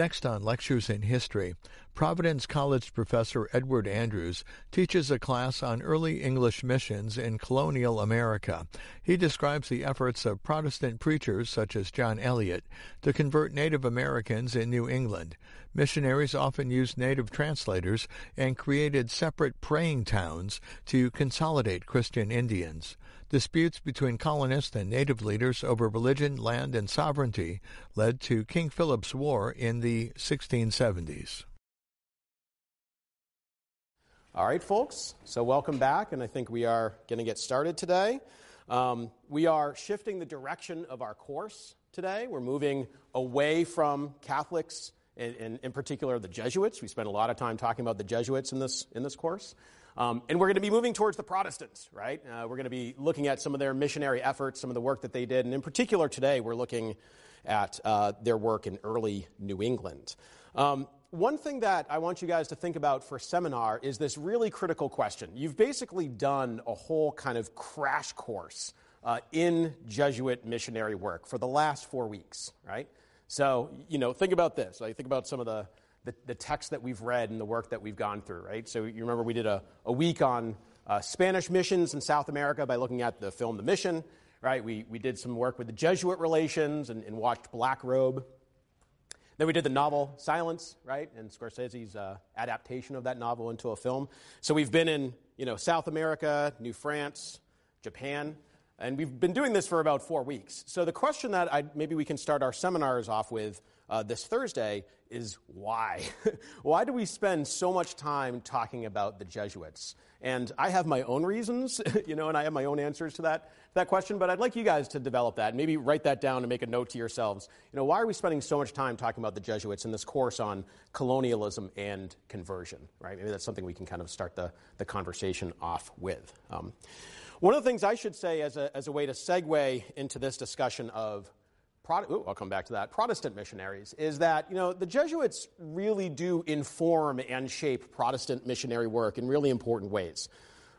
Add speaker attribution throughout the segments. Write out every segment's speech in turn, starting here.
Speaker 1: Next on Lectures in History, Providence College professor Edward Andrews teaches a class on early English missions in colonial America. He describes the efforts of Protestant preachers such as John Eliot to convert Native Americans in New England. Missionaries often used native translators and created separate praying towns to consolidate Christian Indians. Disputes between colonists and native leaders over religion, land, and sovereignty led to King Philip's War in the 1670s.
Speaker 2: All right, folks. So, welcome back, and I think we are going to get started today. Um, we are shifting the direction of our course today. We're moving away from Catholics, and in, in, particular the Jesuits. We spent a lot of time talking about the Jesuits in this in this course. Um, and we're going to be moving towards the Protestants, right? Uh, we're going to be looking at some of their missionary efforts, some of the work that they did. And in particular, today, we're looking at uh, their work in early New England. Um, one thing that I want you guys to think about for seminar is this really critical question. You've basically done a whole kind of crash course uh, in Jesuit missionary work for the last four weeks, right? So, you know, think about this. Like, think about some of the the, the text that we've read and the work that we've gone through, right? So you remember we did a, a week on uh, Spanish missions in South America by looking at the film The Mission, right? We, we did some work with the Jesuit relations and, and watched Black Robe. Then we did the novel Silence, right? And Scorsese's uh, adaptation of that novel into a film. So we've been in, you know, South America, New France, Japan, and we've been doing this for about four weeks. So the question that I, maybe we can start our seminars off with uh, this Thursday is why? why do we spend so much time talking about the Jesuits? And I have my own reasons, you know, and I have my own answers to that, that question, but I'd like you guys to develop that. Maybe write that down and make a note to yourselves. You know, why are we spending so much time talking about the Jesuits in this course on colonialism and conversion, right? Maybe that's something we can kind of start the, the conversation off with. Um, one of the things I should say as a, as a way to segue into this discussion of Ooh, I'll come back to that. Protestant missionaries is that you know the Jesuits really do inform and shape Protestant missionary work in really important ways.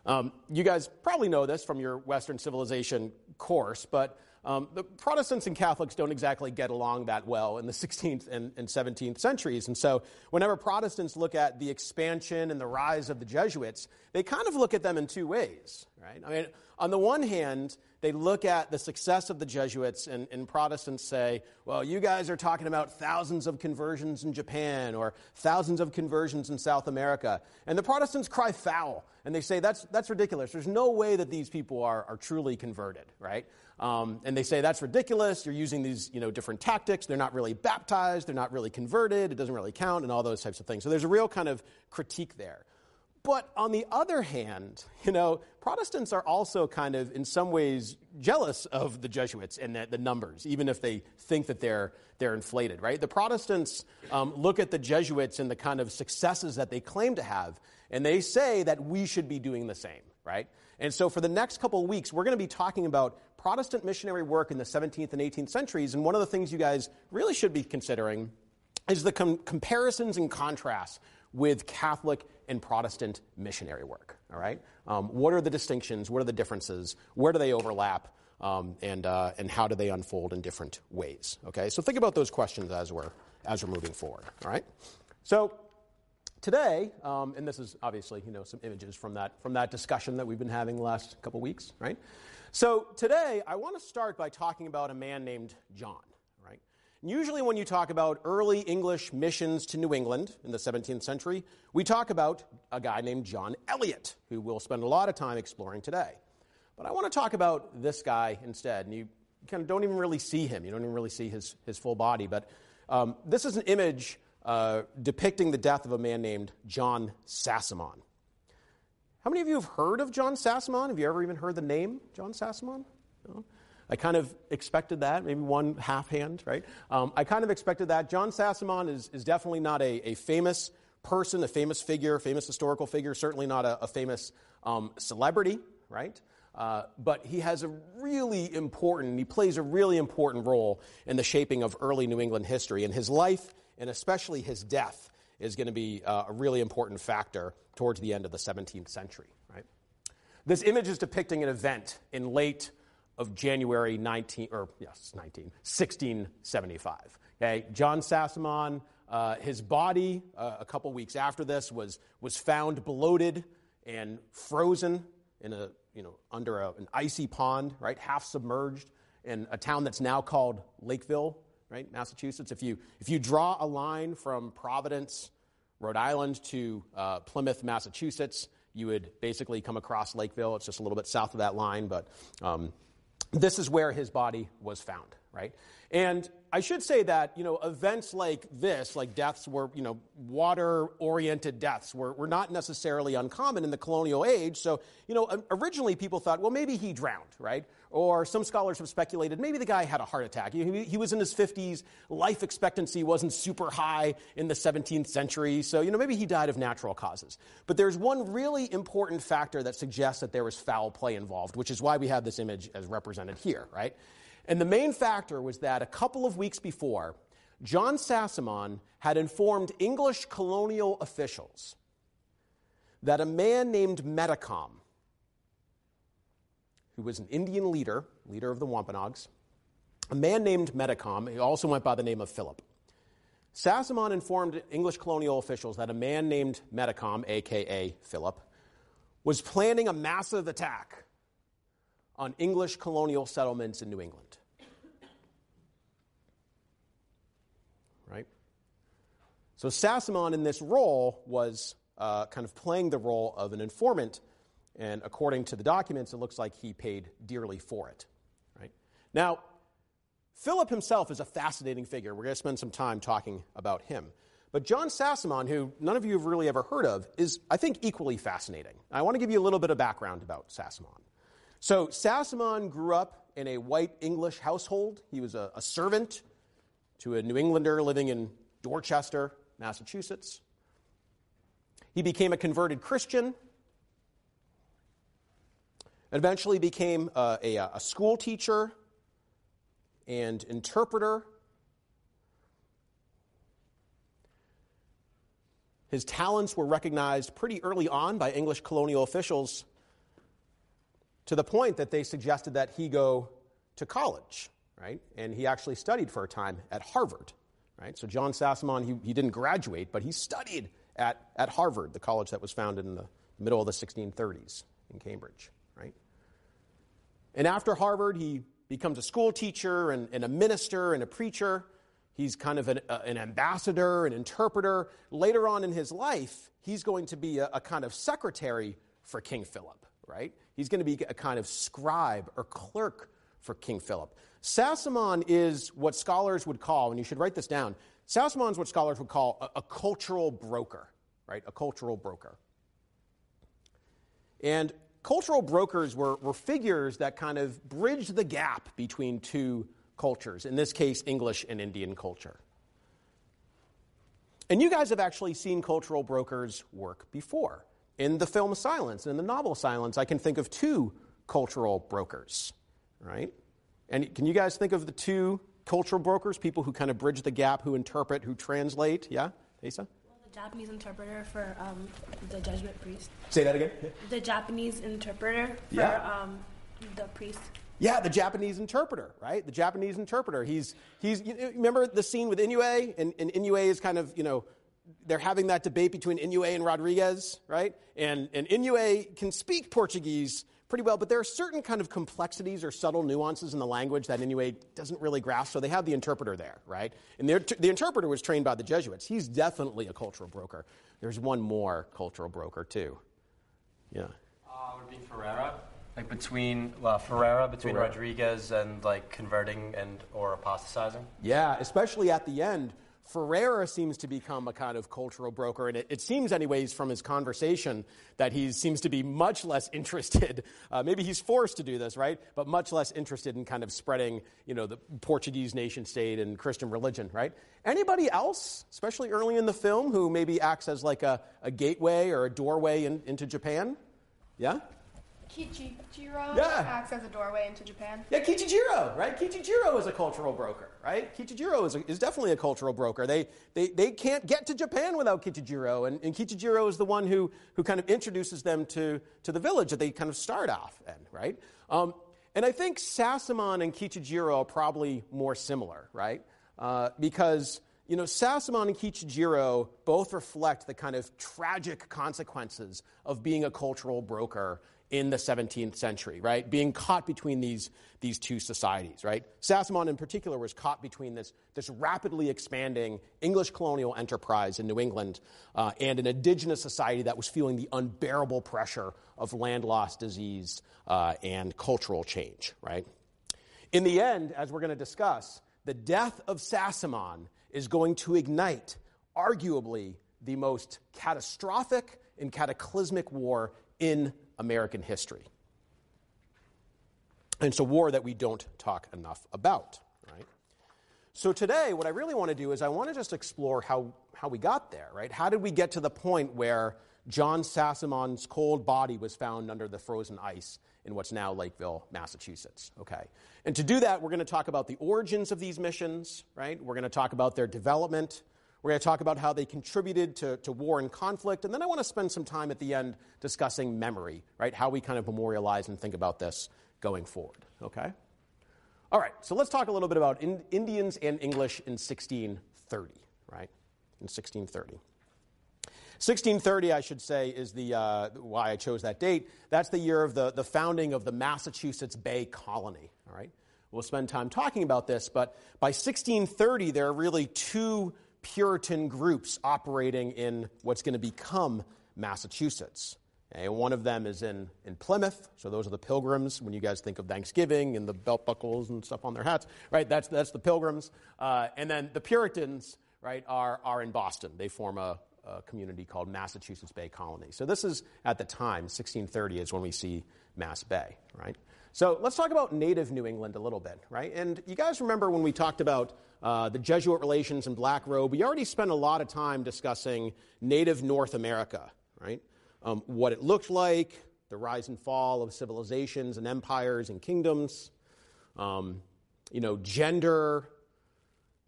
Speaker 2: Um, you guys probably know this from your Western civilization course, but um, the Protestants and Catholics don't exactly get along that well in the 16th and, and 17th centuries. And so, whenever Protestants look at the expansion and the rise of the Jesuits, they kind of look at them in two ways, right? I mean, on the one hand, they look at the success of the Jesuits, and, and, Protestants say, well, you guys are talking about thousands of conversions in Japan or thousands of conversions in South America. And the Protestants cry foul, and they say, that's, that's ridiculous. There's no way that these people are, are truly converted, right? Um, and they say, that's ridiculous. You're using these you know, different tactics. They're not really baptized. They're not really converted. It doesn't really count, and all those types of things. So there's a real kind of critique there. But on the other hand, you know, Protestants are also kind of, in some ways, jealous of the Jesuits and the, the numbers, even if they think that they're, they're inflated, right? The Protestants um, look at the Jesuits and the kind of successes that they claim to have, and they say that we should be doing the same, right? And so for the next couple of weeks, we're going to be talking about Protestant missionary work in the 17th and 18th centuries, and one of the things you guys really should be considering is the com- comparisons and contrasts with Catholic and Protestant missionary work. All right? Um, what are the distinctions? What are the differences? Where do they overlap? Um, and, uh, and how do they unfold in different ways? Okay? So think about those questions as we're, as we're moving forward. All right? So today, um, and this is obviously you know some images from that from that discussion that we've been having the last couple weeks, right? So today, I want to start by talking about a man named John. Right? Usually, when you talk about early English missions to New England in the 17th century, we talk about a guy named John Eliot, who we'll spend a lot of time exploring today. But I want to talk about this guy instead. And you kind of don't even really see him, you don't even really see his, his full body. But um, this is an image uh, depicting the death of a man named John Sassamon. How many of you have heard of John Sassamon? Have you ever even heard the name John Sassamon? No? I kind of expected that, maybe one half hand, right? Um, I kind of expected that. John Sassamon is, is definitely not a, a famous person, a famous figure, famous historical figure, certainly not a, a famous um, celebrity, right? Uh, but he has a really important, he plays a really important role in the shaping of early New England history. And his life, and especially his death, is going to be uh, a really important factor towards the end of the 17th century, right? This image is depicting an event in late of January 19, or yes, 19, 1675. Okay, John Sassamon, uh, his body uh, a couple weeks after this was, was found bloated and frozen in a, you know, under a, an icy pond, right, half submerged in a town that's now called Lakeville, right, Massachusetts. If you, if you draw a line from Providence, Rhode Island to uh, Plymouth, Massachusetts, you would basically come across Lakeville. It's just a little bit south of that line, but um, this is where his body was found, right? And I should say that, you know, events like this, like deaths were, you know, water oriented deaths, were, were not necessarily uncommon in the colonial age. So, you know, um, originally people thought, well, maybe he drowned, right? Or some scholars have speculated maybe the guy had a heart attack. He, he was in his 50s, life expectancy wasn't super high in the 17th century. So, you know, maybe he died of natural causes. But there's one really important factor that suggests that there was foul play involved, which is why we have this image as represented here, right? And the main factor was that a couple of weeks before, John Sassamon had informed English colonial officials that a man named Metacom, who was an Indian leader, leader of the Wampanoags, a man named Metacom, he also went by the name of Philip. Sassamon informed English colonial officials that a man named Metacom, aka Philip, was planning a massive attack on English colonial settlements in New England. Right? So Sassamon in this role was uh, kind of playing the role of an informant, and according to the documents, it looks like he paid dearly for it. Right? Now, Philip himself is a fascinating figure. We're going to spend some time talking about him. But John Sassamon, who none of you have really ever heard of, is, I think, equally fascinating. I want to give you a little bit of background about Sassamon. So Sassamon grew up in a white English household. He was a, a servant to a New Englander living in Dorchester, Massachusetts. He became a converted Christian and eventually became uh, a, a, a school teacher and interpreter. His talents were recognized pretty early on by English colonial officials to the point that they suggested that he go to college, right? And he actually studied for a time at Harvard, right? So John Sassamon, he, he didn't graduate, but he studied at, at Harvard, the college that was founded in the middle of the 1630s in Cambridge, right? And after Harvard, he becomes a school teacher and, and a minister and a preacher. He's kind of an, uh, an, ambassador, an interpreter. Later on in his life, he's going to be a, a kind of secretary for King Philip, right? He's going to be a kind of scribe or clerk for King Philip. Sassamon is what scholars would call, and you should write this down, Sassamon is what scholars would call a, a cultural broker, right? A cultural broker. And cultural brokers were, were figures that kind of bridged the gap between two cultures, in this case, English and Indian culture. And you guys have actually seen cultural brokers work before. In the film Silence and in the novel Silence, I can think of two cultural brokers, right? And can you guys think of the two cultural brokers, people who kind of bridge the gap, who interpret, who translate? Yeah, Asa?
Speaker 3: Well, the Japanese interpreter for um, the judgment priest.
Speaker 2: Say that again.
Speaker 3: The Japanese interpreter for
Speaker 2: Yeah.
Speaker 3: um, the priest.
Speaker 2: Yeah, the Japanese interpreter, right? The Japanese interpreter. He's, he's you remember the scene with Inoue? And, and Inoue is kind of, you know, they're having that debate between Inoue and Rodrigues, right? And, and Inoue can speak Portuguese pretty well, but there are certain kind of complexities or subtle nuances in the language that Inoue doesn't really grasp, so they have the interpreter there, right? And the, the interpreter was trained by the Jesuits. He's definitely a cultural broker. There's one more cultural broker, too. Yeah.
Speaker 4: Uh, would be Ferreira, like between uh, Ferreira, between
Speaker 2: Ferreira.
Speaker 4: Rodrigues and like converting and or apostatizing.
Speaker 2: Yeah, especially at the end. Ferreira seems to become a kind of cultural broker, and it, it seems, anyways, from his conversation, that he seems to be much less interested. Uh, maybe he's forced to do this, right? But much less interested in kind of spreading, you know, the Portuguese nation state and Christian religion, right? Anybody else, especially early in the film, who maybe acts as like a, a gateway or a doorway in, into Japan? Yeah?
Speaker 5: Kichijiro
Speaker 2: Yeah.
Speaker 5: acts as a doorway into Japan.
Speaker 2: Yeah, Kichijiro, right? Kichijiro is a cultural broker, right? Kichijiro is, a, is definitely a cultural broker. They, they, they can't get to Japan without Kichijiro, and, and Kichijiro is the one who, who kind of introduces them to, to the village that they kind of start off in, right? Um, and I think Sassamon and Kichijiro are probably more similar, right? uh, because you know, Sassamon and Kichijiro both reflect the kind of tragic consequences of being a cultural broker in the 17th century, right? Being caught between these, these two societies, right? Sassamon in particular was caught between this, this rapidly expanding English colonial enterprise in New England uh, and an indigenous society that was feeling the unbearable pressure of land loss, disease, uh, and cultural change, right? In the end, as we're going to discuss, the death of Sassamon is going to ignite, arguably, the most catastrophic and cataclysmic war in American history. And it's a war that we don't talk enough about, right? So today, what I really want to do is I want to just explore how, how we got there, right? How did we get to the point where John Sassamon's cold body was found under the frozen ice in what's now Lakeville, Massachusetts. Okay. And to do that, we're going to talk about the origins of these missions, right? We're going to talk about their development. We're going to talk about how they contributed to, to war and conflict. And then I want to spend some time at the end discussing memory, right? How we kind of memorialize and think about this going forward. Okay? All right, so let's talk a little bit about in, Indians and English in 1630, right? In 1630. 1630, I should say, is the, uh, why I chose that date. That's the year of the, the founding of the Massachusetts Bay Colony. All right? We'll spend time talking about this, but by 1630, there are really two Puritan groups operating in what's going to become Massachusetts. One of them is in, in Plymouth, so those are the pilgrims. When you guys think of Thanksgiving and the belt buckles and stuff on their hats, right? That's, that's the pilgrims. Uh, and then the Puritans, right, are, are in Boston. They form a, a community called Massachusetts Bay Colony. So this is at the time, 1630 is when we see Mass Bay, right? So let's talk about native New England a little bit, right? And you guys remember when we talked about uh, the Jesuit relations and Black Robe, we already spent a lot of time discussing native North America, right? Um, what it looked like, the rise and fall of civilizations and empires and kingdoms, um, you know, gender,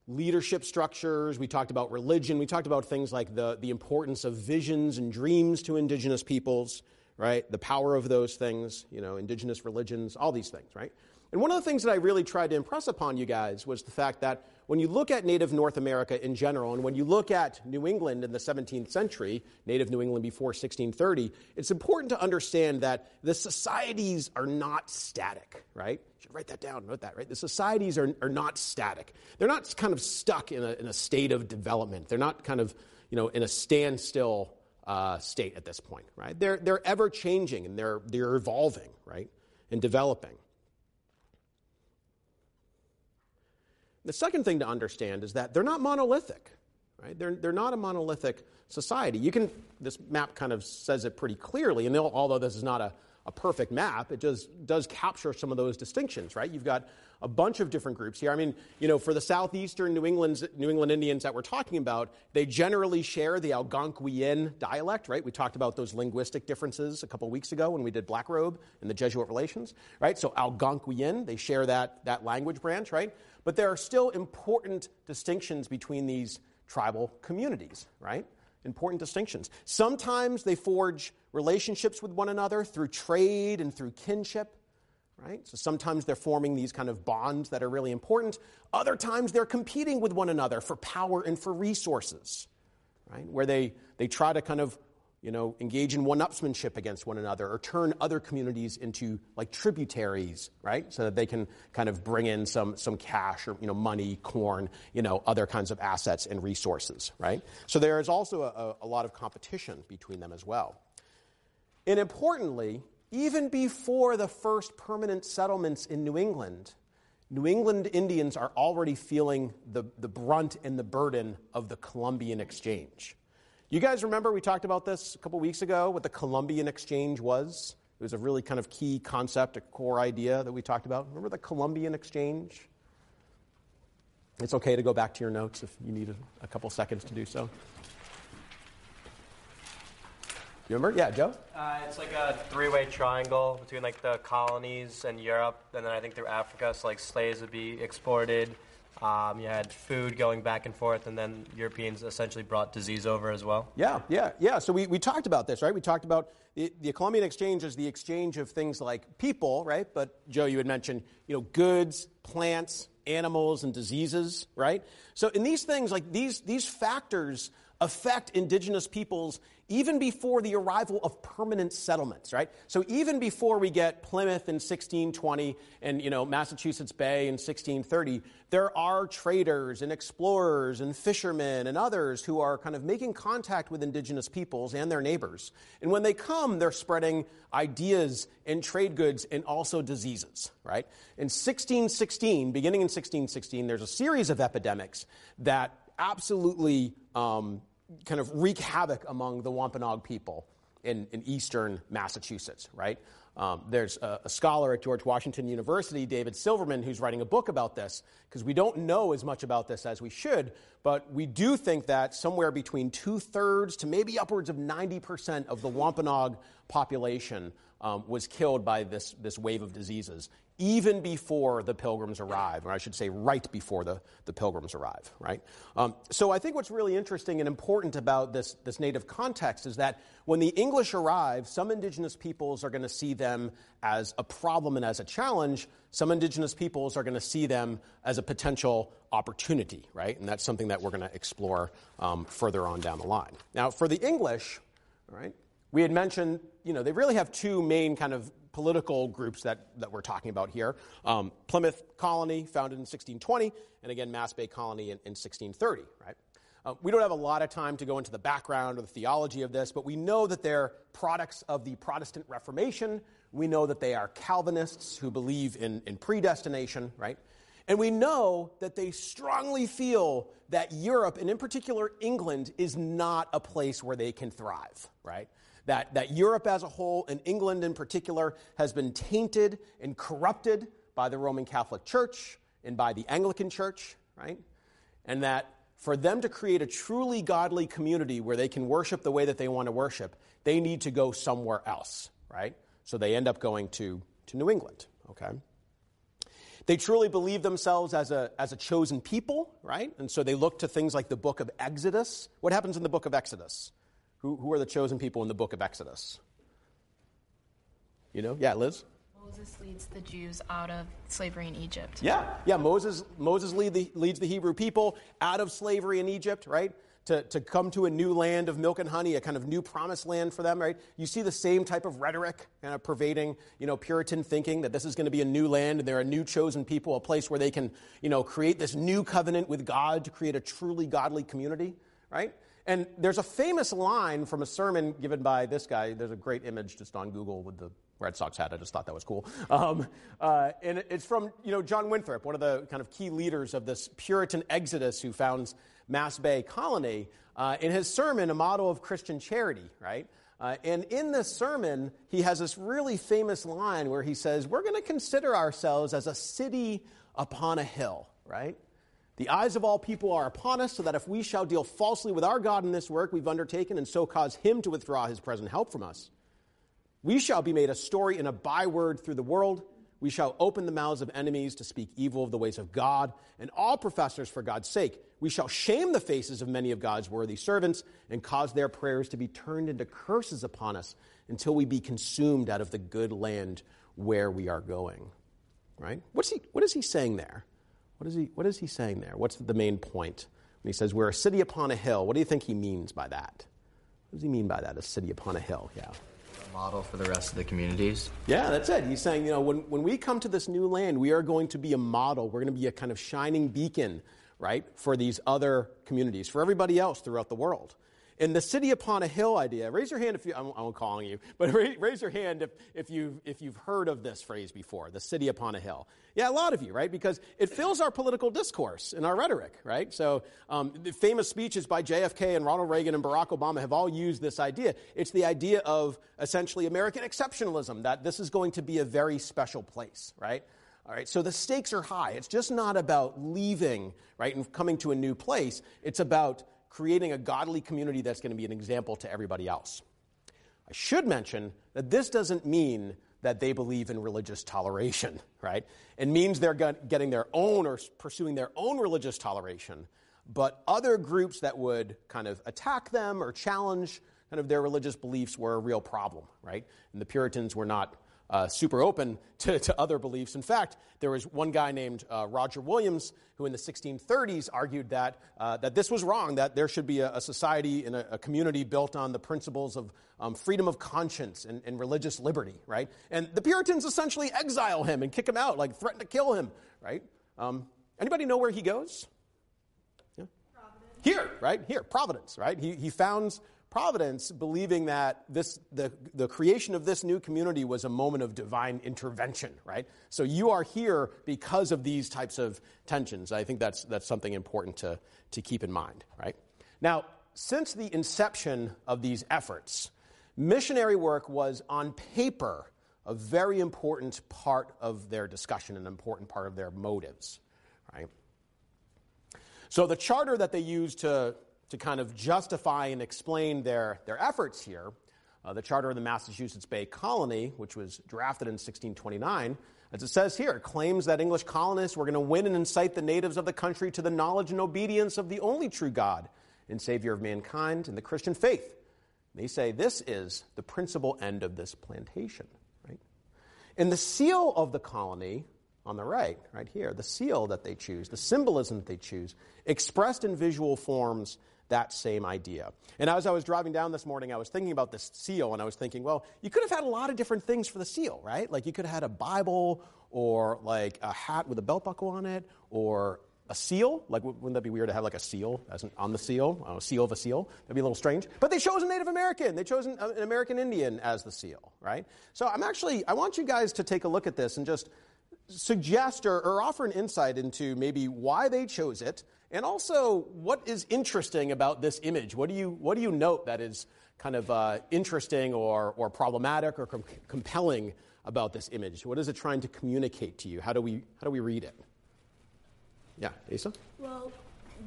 Speaker 2: leadership structures, we talked about religion, we talked about things like the, the importance of visions and dreams to indigenous peoples, right? The power of those things, you know, indigenous religions, all these things, right? And one of the things that I really tried to impress upon you guys was the fact that when you look at native North America in general, and when you look at New England in the 17th century, native New England before 1630, it's important to understand that the societies are not static, right? You should write that down, note that, right? The societies are, are not static. They're not kind of stuck in a, in a state of development. They're not kind of, you know, in a standstill uh, state at this point, right? They're, they're ever changing and they're, they're evolving, right? And developing. The second thing to understand is that they're not monolithic. Right? They're, they're not a monolithic society. You can, this map kind of says it pretty clearly, and although this is not a, a perfect map, it does, does capture some of those distinctions, right? You've got a bunch of different groups here. I mean, you know, for the southeastern New, England New England Indians that we're talking about, they generally share the Algonquian dialect, right? We talked about those linguistic differences a couple weeks ago when we did Black Robe and the Jesuit relations, right? So Algonquian, they share that, that language branch, right? But there are still important distinctions between these tribal communities, right? Important distinctions. Sometimes they forge relationships with one another through trade and through kinship right? So sometimes they're forming these kind of bonds that are really important. Other times they're competing with one another for power and for resources, right? Where they, they try to kind of, you know, engage in one-upsmanship against one another or turn other communities into like tributaries, right? So that they can kind of bring in some, some cash or, you know, money, corn, you know, other kinds of assets and resources, right? So there is also a, a lot of competition between them as well. And importantly, even before the first permanent settlements in New England, New England Indians are already feeling the, the brunt and the burden of the Columbian Exchange. You guys remember we talked about this a couple weeks ago, what the Columbian Exchange was? It was a really kind of key concept, a core idea that we talked about. Remember the Columbian Exchange? It's okay to go back to your notes if you need a, a couple seconds to do so. You remember? Yeah, Joe?
Speaker 4: Uh, it's like a three-way triangle between like the colonies and Europe, and then I think through Africa. So like slaves would be exported. Um, you had food going back and forth, and then Europeans essentially brought disease over as well.
Speaker 2: Yeah, yeah, yeah. So we, we talked about this, right? We talked about the, the Columbian Exchange is the exchange of things like people, right? But Joe, you had mentioned, you know, goods, plants, animals and diseases, right? So in these things, like these, these factors affect indigenous peoples even before the arrival of permanent settlements, right? So even before we get Plymouth in 1620 and, you know, Massachusetts Bay in 1630, there are traders and explorers and fishermen and others who are kind of making contact with indigenous peoples and their neighbors. And when they come, they're spreading ideas and trade goods and also diseases, right? In 1616, beginning in 1616, there's a series of epidemics that absolutely um, kind of wreak havoc among the Wampanoag people in, in eastern Massachusetts, right? Um, there's a, a, scholar at George Washington University, David Silverman, who's writing a book about this, because we don't know as much about this as we should, but we do think that somewhere between two thirds to maybe upwards of 90% of the Wampanoag population um, was killed by this, this wave of diseases even before the pilgrims arrive, or I should say, right before the, the pilgrims arrive, right? Um, so I think what's really interesting and important about this, this native context is that when the English arrive, some indigenous peoples are going to see them as a problem and as a challenge. Some indigenous peoples are going to see them as a potential opportunity, right? And that's something that we're going to explore um, further on down the line. Now, for the English, right, we had mentioned, you know, they really have two main kind of political groups that, that we're talking about here. Um, Plymouth Colony, founded in 1620, and again, Mass Bay Colony in, in 1630, right? Uh, we don't have a lot of time to go into the background or the theology of this, but we know that they're products of the Protestant Reformation. We know that they are Calvinists who believe in, in predestination, right? And we know that they strongly feel that Europe, and in particular England, is not a place where they can thrive, right? That, that Europe as a whole, and England in particular, has been tainted and corrupted by the Roman Catholic Church and by the Anglican Church, right? And that for them to create a truly godly community where they can worship the way that they want to worship, they need to go somewhere else, right? So they end up going to, to New England, okay? They truly believe themselves as a, as a chosen people, right? And so they look to things like the book of Exodus. What happens in the book of Exodus? Who, who are the chosen people in the book of Exodus? You know? Yeah, Liz?
Speaker 6: Moses leads the Jews out of slavery in Egypt.
Speaker 2: Yeah, yeah. Moses, Moses lead the, leads the Hebrew people out of slavery in Egypt, right? To, to come to a new land of milk and honey, a kind of new promised land for them, right? You see the same type of rhetoric kind of pervading, you know, Puritan thinking that this is going to be a new land and they're a new chosen people, a place where they can, you know, create this new covenant with God to create a truly godly community, right? And there's a famous line from a sermon given by this guy. There's a great image just on Google with the Red Sox hat. I just thought that was cool. Um, uh, and it's from you know John Winthrop, one of the kind of key leaders of this Puritan exodus who founds Mass Bay Colony. Uh, in his sermon, a model of Christian charity, right? Uh, and in this sermon, he has this really famous line where he says, We're going to consider ourselves as a city upon a hill, right? The eyes of all people are upon us, so that if we shall deal falsely with our God in this work we've undertaken, and so cause him to withdraw his present help from us, we shall be made a story and a byword through the world. We shall open the mouths of enemies to speak evil of the ways of God and all professors for God's sake. We shall shame the faces of many of God's worthy servants and cause their prayers to be turned into curses upon us until we be consumed out of the good land where we are going. Right? What's he, what is he saying there? What is he, what is he saying there? What's the main point? When he says, We're a city upon a hill, what do you think he means by that? What does he mean by that, a city upon a hill? Yeah.
Speaker 7: A model for the rest of the communities?
Speaker 2: Yeah, that's it. He's saying, you know, when, when we come to this new land, we are going to be a model. We're going to be a kind of shining beacon, right, for these other communities, for everybody else throughout the world. And the city upon a hill idea, raise your hand if you, I'm, I'm calling you, but raise your hand if, if, you've, if you've heard of this phrase before, the city upon a hill. Yeah, a lot of you, right? Because it fills our political discourse and our rhetoric, right? So um, the famous speeches by JFK and Ronald Reagan and Barack Obama have all used this idea. It's the idea of essentially American exceptionalism, that this is going to be a very special place, right? All right, so the stakes are high. It's just not about leaving, right, and coming to a new place. It's about creating a godly community that's going to be an example to everybody else. I should mention that this doesn't mean that they believe in religious toleration, right? It means they're getting their own or pursuing their own religious toleration, but other groups that would kind of attack them or challenge kind of their religious beliefs were a real problem, right? And the Puritans were not uh, super open to, to, other beliefs. In fact, there was one guy named uh, Roger Williams who in the 1630s argued that, uh, that this was wrong, that there should be a, a society and a, a, community built on the principles of um, freedom of conscience and, and, religious liberty, right? And the Puritans essentially exile him and kick him out, like threaten to kill him, right? Um, anybody know where he goes? Yeah? Here, right? Here, Providence, right? He, he founds Providence, believing that this, the, the creation of this new community was a moment of divine intervention, right? So you are here because of these types of tensions. I think that's, that's something important to, to keep in mind, right? Now, since the inception of these efforts, missionary work was on paper a very important part of their discussion, an important part of their motives, right? So the charter that they used to to kind of justify and explain their, their efforts here, uh, the Charter of the Massachusetts Bay Colony, which was drafted in 1629, as it says here, claims that English colonists were going to win and incite the natives of the country to the knowledge and obedience of the only true God and Savior of mankind and the Christian faith. They say this is the principal end of this plantation. Right? In the seal of the colony, on the right, right here, the seal that they choose, the symbolism that they choose, expressed in visual forms that same idea. And as I was driving down this morning, I was thinking about this seal, and I was thinking, well, you could have had a lot of different things for the seal, right? Like you could have had a Bible, or like a hat with a belt buckle on it, or a seal. Like, wouldn't that be weird to have like a seal as an, on the seal, a seal of a seal? That'd be a little strange. But they chose a Native American. They chose an, an American Indian as the seal, right? So I'm actually, I want you guys to take a look at this and just suggest or, or offer an insight into maybe why they chose it and also, what is interesting about this image? What do you, what do you note that is kind of uh, interesting or, or problematic or com- compelling about this image? What is it trying to communicate to you? How do we, how do we read it? Yeah, Asa?
Speaker 3: Well,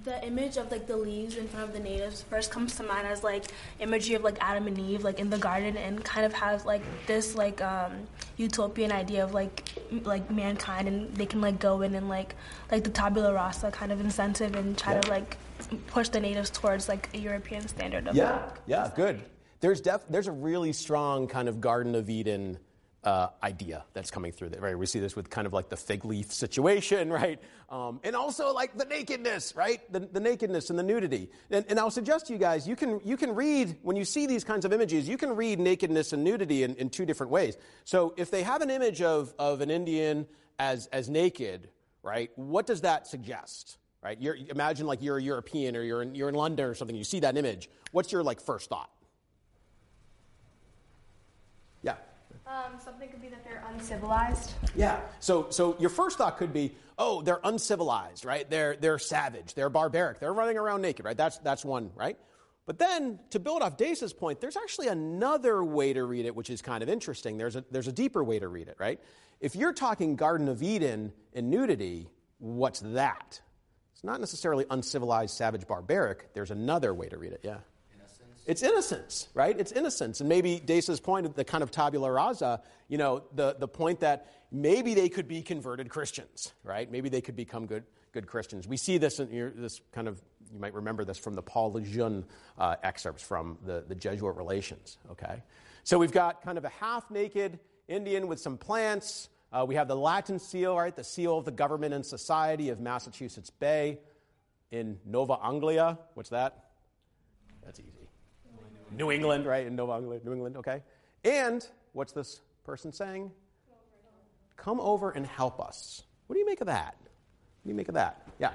Speaker 3: the image of like the leaves in front of the natives first comes to mind as like imagery of like Adam and Eve like in the garden and kind of has like this like um, utopian idea of like like mankind and they can like go in and like like the tabula rasa kind of incentive and try yeah. to like push the natives towards like a European standard of
Speaker 2: yeah.
Speaker 3: like,
Speaker 2: yeah. Good. There's def- there's a really strong kind of Garden of Eden uh, idea that's coming through there, right? We see this with kind of like the fig leaf situation, right? Um, and also like the nakedness, right? The, the nakedness and the nudity. And, and, I'll suggest to you guys, you can, you can read, when you see these kinds of images, you can read nakedness and nudity in, in two different ways. So if they have an image of, of an Indian as, as naked, right, what does that suggest? Right? You're, imagine like you're a European or you're in, you're in London or something, you see that image. What's your like first thought? Yeah.
Speaker 5: Um, something could be that they're uncivilized.
Speaker 2: Yeah. So, so your first thought could be, oh, they're uncivilized, right? They're, they're savage. They're barbaric. They're running around naked, right? That's, that's one, right? But then, to build off Desa's point, there's actually another way to read it, which is kind of interesting. There's a, there's a deeper way to read it, right? If you're talking Garden of Eden and nudity, what's that? It's not necessarily uncivilized, savage, barbaric. There's another way to read it, yeah. It's innocence, right? It's innocence. And maybe Desa's point, the kind of tabula rasa, you know, the, the point that maybe they could be converted Christians, right? Maybe they could become good, good Christians. We see this in your, this kind of, you might remember this from the Paul Lejeune uh, excerpts from the, the Jesuit Relations, okay? So we've got kind of a half naked Indian with some plants. Uh, we have the Latin seal, right? The seal of the government and society of Massachusetts Bay in Nova Anglia. What's that? That's easy. New England, right? In New England, New England, okay? And what's this person saying? Come over and help us. What do you make of that? What do you make of that? Yeah.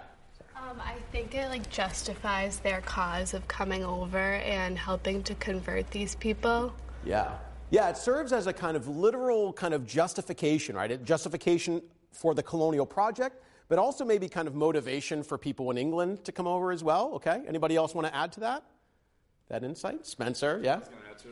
Speaker 6: Um, I think it like justifies their cause of coming over and helping to convert these people.
Speaker 2: Yeah. Yeah, it serves as a kind of literal kind of justification, right? A justification for the colonial project, but also maybe kind of motivation for people in England to come over as well. Okay. Anybody else want to add to that? That insight? Spencer, yeah?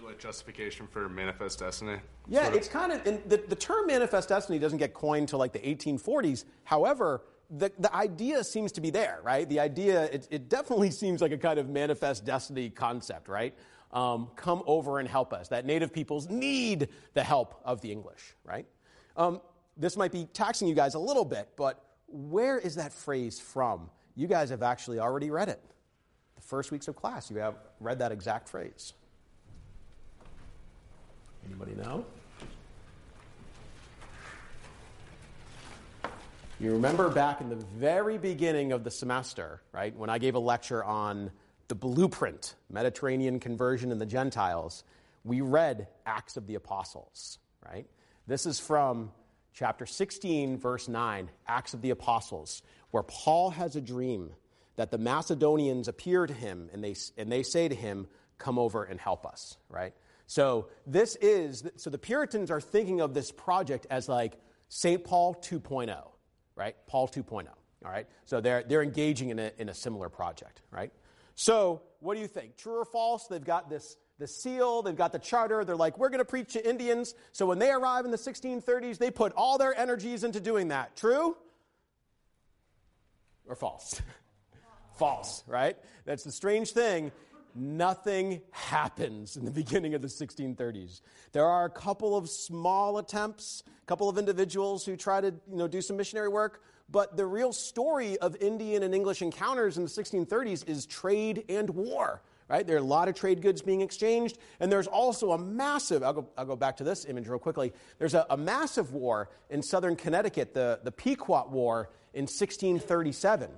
Speaker 8: Like justification for manifest destiny.
Speaker 2: Yeah, sort of. it's kind of, the, the term manifest destiny doesn't get coined until like the 1840s. However, the, the idea seems to be there, right? The idea, it, it definitely seems like a kind of manifest destiny concept, right? Um, come over and help us. That native peoples need the help of the English, right? Um, this might be taxing you guys a little bit, but where is that phrase from? You guys have actually already read it the first weeks of class, you have read that exact phrase. Anybody know? You remember back in the very beginning of the semester, right, when I gave a lecture on the blueprint, Mediterranean conversion in the Gentiles, we read Acts of the Apostles, right? This is from chapter 16, verse 9, Acts of the Apostles, where Paul has a dream that the Macedonians appear to him and they, and they say to him, Come over and help us, right? So this is, so the Puritans are thinking of this project as like St. Paul 2.0, right? Paul 2.0, all right? So they're, they're engaging in a, in a similar project, right? So what do you think? True or false? They've got this the seal, they've got the charter. They're like, we're going to preach to Indians. So when they arrive in the 1630s, they put all their energies into doing that. True or false? false, right? That's the strange thing. Nothing happens in the beginning of the 1630s. There are a couple of small attempts, a couple of individuals who try to you know, do some missionary work, but the real story of Indian and English encounters in the 1630s is trade and war right? There are a lot of trade goods being exchanged, and there's also a massive, I'll go, I'll go back to this image real quickly. There's a, a massive war in southern Connecticut, the, the Pequot War in 1637,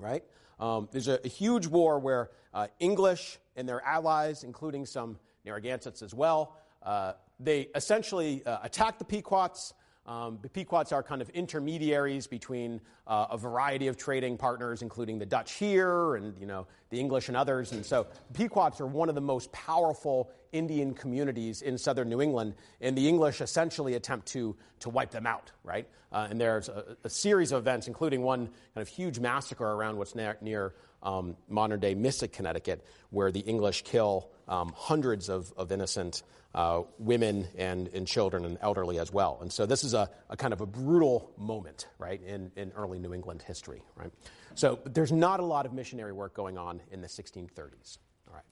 Speaker 2: right? Um, there's a, a, huge war where uh, English and their allies, including some Narragansetts as well, uh, they essentially uh, attack the Pequots, um, the Pequots are kind of intermediaries between uh, a variety of trading partners, including the Dutch here and you know the English and others. And so Pequots are one of the most powerful Indian communities in southern New England, and the English essentially attempt to to wipe them out, right? Uh, and there's a, a, series of events, including one kind of huge massacre around what's near, near um, modern day Mystic, Connecticut, where the English kill um, hundreds of, of innocent uh, women and, and children and elderly as well. And so this is a, a kind of a brutal moment, right, in, in early New England history, right? So there's not a lot of missionary work going on in the 1630s. All right.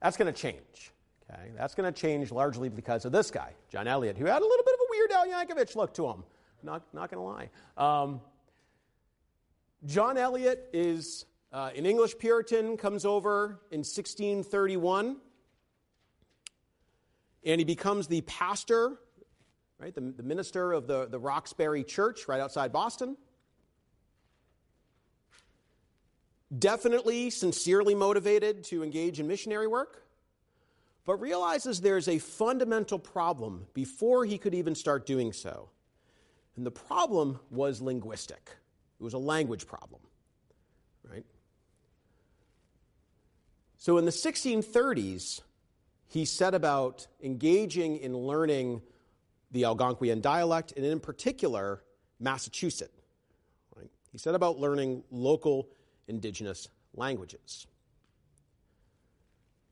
Speaker 2: That's going to change. Okay? That's going to change largely because of this guy, John Eliot, who had a little bit of a Weird Al Yankovic look to him. Not, not going to lie. Um, John Eliot is uh, an English Puritan, comes over in 1631 and he becomes the pastor, right, the, the minister of the, the Roxbury Church right outside Boston. Definitely sincerely motivated to engage in missionary work, but realizes there's a fundamental problem before he could even start doing so. And the problem was linguistic, it was a language problem, right? So in the 1630s, he set about engaging in learning the Algonquian dialect, and in particular, Massachusetts. He set about learning local indigenous languages.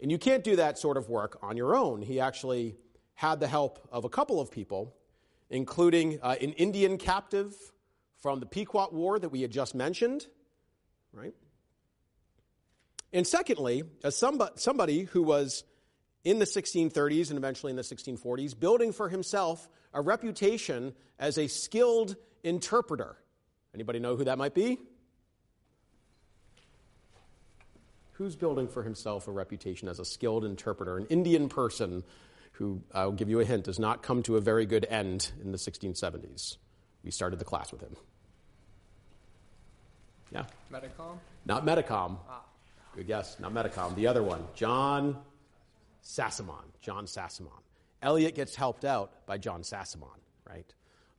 Speaker 2: And you can't do that sort of work on your own. He actually had the help of a couple of people, including uh, an Indian captive from the Pequot War that we had just mentioned, right? And secondly, as somebody, somebody who was in the 1630s and eventually in the 1640s, building for himself a reputation as a skilled interpreter. Anybody know who that might be? Who's building for himself a reputation as a skilled interpreter? An Indian person who, I'll give you a hint, does not come to a very good end in the 1670s. We started the class with him. Yeah?
Speaker 9: Metacom?
Speaker 2: Not Metacom. Ah. Good guess. Not Metacom. The other one. John Sassamon, John Sassamon. Eliot gets helped out by John Sassamon, right?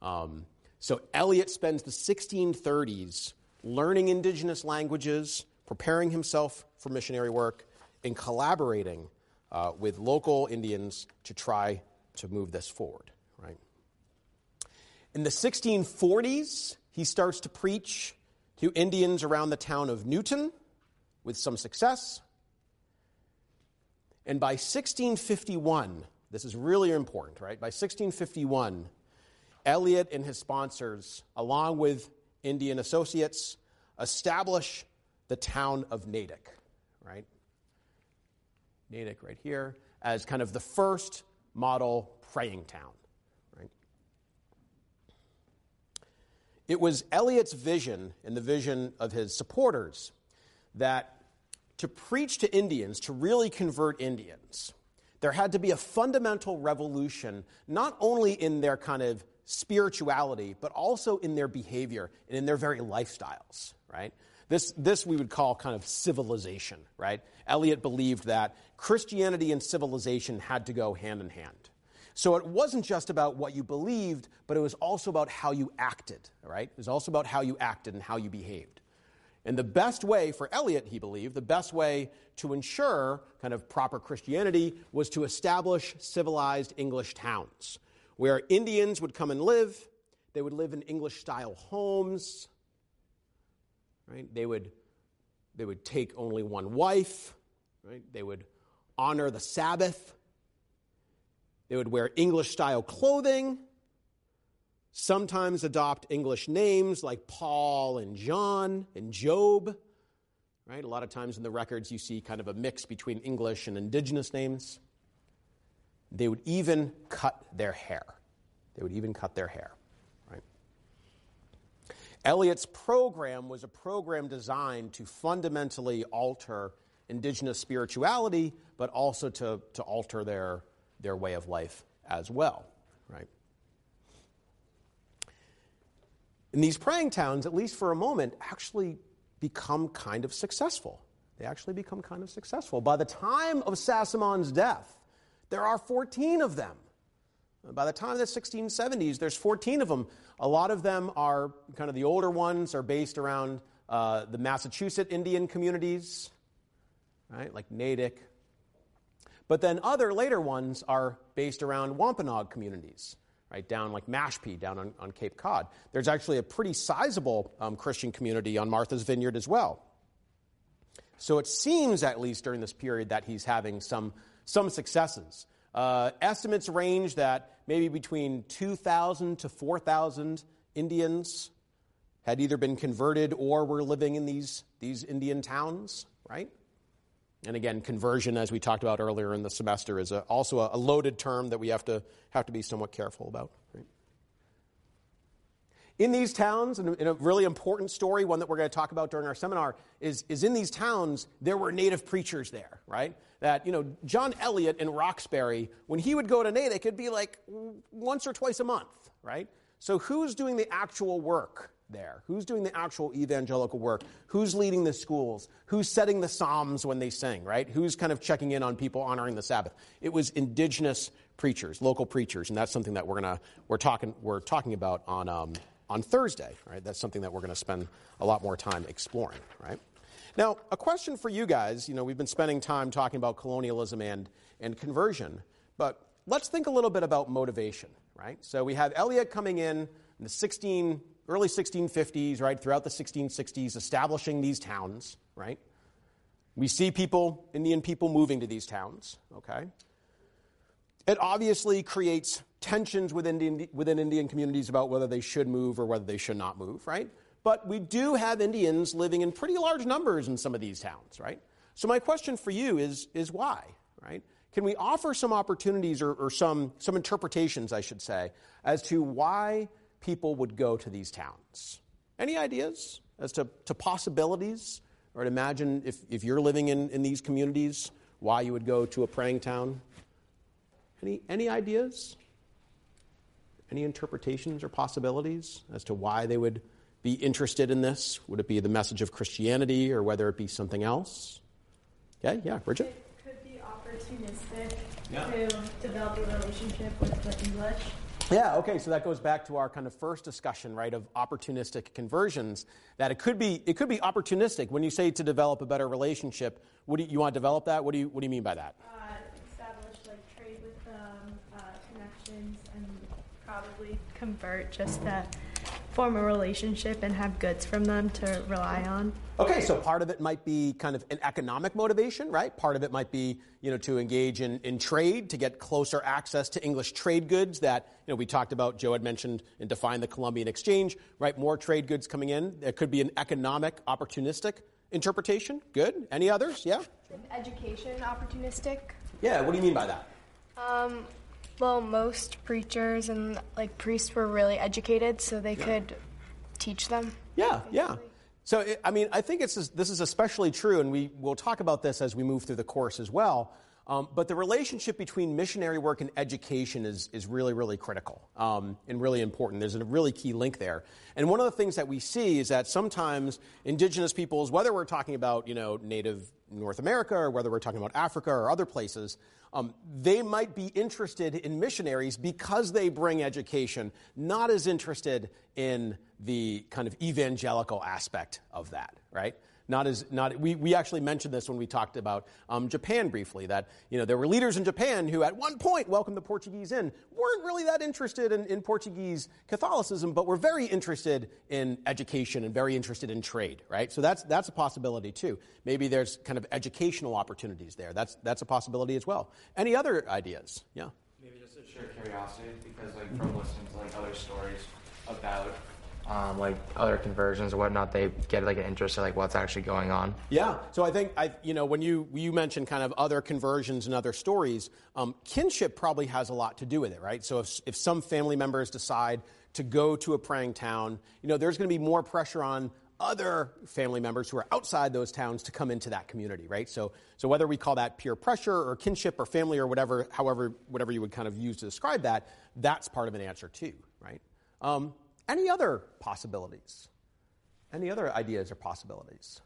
Speaker 2: Um, so Eliot spends the 1630s learning indigenous languages, preparing himself for missionary work, and collaborating uh, with local Indians to try to move this forward, right? In the 1640s, he starts to preach to Indians around the town of Newton with some success. And by 1651, this is really important, right? By 1651, Eliot and his sponsors, along with Indian associates, establish the town of Natick, right? Natick right here, as kind of the first model praying town, right? It was Eliot's vision and the vision of his supporters that to preach to Indians, to really convert Indians, there had to be a fundamental revolution, not only in their kind of spirituality, but also in their behavior and in their very lifestyles, right? This, this we would call kind of civilization, right? Eliot believed that Christianity and civilization had to go hand in hand. So it wasn't just about what you believed, but it was also about how you acted, right? It was also about how you acted and how you behaved. And the best way for Eliot, he believed, the best way to ensure kind of proper Christianity was to establish civilized English towns where Indians would come and live. They would live in English style homes. Right? They would, they would take only one wife. Right? They would honor the Sabbath. They would wear English style clothing, sometimes adopt English names like Paul and John and Job. Right? A lot of times in the records, you see kind of a mix between English and indigenous names. They would even cut their hair. They would even cut their hair. Right? Eliot's program was a program designed to fundamentally alter indigenous spirituality, but also to, to alter their their way of life as well, right? And these praying towns, at least for a moment, actually become kind of successful. They actually become kind of successful. By the time of Sassamon's death, there are 14 of them. By the time of the 1670s, there's 14 of them. A lot of them are kind of the older ones, are based around uh, the Massachusetts Indian communities, right, like Natick, but then other later ones are based around Wampanoag communities, right, down like Mashpee, down on, on Cape Cod. There's actually a pretty sizable um, Christian community on Martha's Vineyard as well. So it seems, at least during this period, that he's having some, some successes. Uh, estimates range that maybe between 2,000 to 4,000 Indians had either been converted or were living in these, these Indian towns, right? And again, conversion, as we talked about earlier in the semester, is a, also a, loaded term that we have to, have to be somewhat careful about. Right? In these towns, and a really important story, one that we're going to talk about during our seminar, is, is in these towns, there were native preachers there, right? That, you know, John Eliot in Roxbury, when he would go to Natick, it'd be like once or twice a month, right? So who's doing the actual work there? Who's doing the actual evangelical work? Who's leading the schools? Who's setting the psalms when they sing, right? Who's kind of checking in on people honoring the Sabbath? It was indigenous preachers, local preachers, and that's something that we're gonna we're talking we're talking about on um, on Thursday, right? That's something that we're to spend a lot more time exploring, right? Now, a question for you guys. You know, we've been spending time talking about colonialism and and conversion, but let's think a little bit about motivation, right? So we have Eliot coming in in the 16 early 1650s, right, throughout the 1660s, establishing these towns, right? We see people, Indian people, moving to these towns, okay? It obviously creates tensions within Indian, within Indian communities about whether they should move or whether they should not move, right? But we do have Indians living in pretty large numbers in some of these towns, right? So my question for you is, is why, right? Can we offer some opportunities or, or some, some interpretations, I should say, as to why people would go to these towns. Any ideas as to, to possibilities? Or to imagine if, if you're living in, in these communities, why you would go to a praying town? Any, any ideas? Any interpretations or possibilities as to why they would be interested in this? Would it be the message of Christianity or whether it be something else? Okay, yeah, Bridget?
Speaker 5: It could be opportunistic yeah. to develop a relationship with the English.
Speaker 2: Yeah, okay, so that goes back to our kind of first discussion, right, of opportunistic conversions. That it could be it could be opportunistic. When you say to develop a better relationship, what do you, you want to develop that? What do you what do you mean by that?
Speaker 5: Uh, establish like trade with them, uh, connections, and probably convert just that form a relationship and have goods from them to rely on.
Speaker 2: Okay, so part of it might be kind of an economic motivation, right? Part of it might be, you know, to engage in, in trade, to get closer access to English trade goods that, you know, we talked about, Joe had mentioned and defined the Columbian Exchange, right? More trade goods coming in. It could be an economic, opportunistic interpretation. Good. Any others? Yeah?
Speaker 5: Education, opportunistic.
Speaker 2: Yeah, what do you mean by that?
Speaker 6: Um, well, most preachers and like priests were really educated, so they yeah. could teach them.
Speaker 2: Yeah, basically. yeah. So, it, I mean, I think it's this is especially true, and we will talk about this as we move through the course as well. Um, but the relationship between missionary work and education is, is really, really critical um, and really important. There's a really key link there. And one of the things that we see is that sometimes indigenous peoples, whether we're talking about you know, native North America or whether we're talking about Africa or other places, um, they might be interested in missionaries because they bring education, not as interested in the kind of evangelical aspect of that, right? Not as not we, we actually mentioned this when we talked about um, Japan briefly that you know there were leaders in Japan who at one point welcomed the Portuguese in weren't really that interested in, in Portuguese Catholicism but were very interested in education and very interested in trade right? So that's that's a possibility too. Maybe there's kind of educational opportunities there. That's that's a possibility as well. Any other ideas? Yeah.
Speaker 9: Maybe just a sheer curiosity because like from listening to like other stories about um, like other conversions or whatnot, they get like an interest in like what's actually going on.
Speaker 2: Yeah. So I think I, you know, when you you mentioned kind of other conversions and other stories, um, kinship probably has a lot to do with it, right? So if if some family members decide to go to a praying town, you know, there's going to be more pressure on other family members who are outside those towns to come into that community, right? So, so whether we call that peer pressure or kinship or family or whatever, however, whatever you would kind of use to describe that, that's part of an answer too, right? Um, any other possibilities? Any other ideas or possibilities?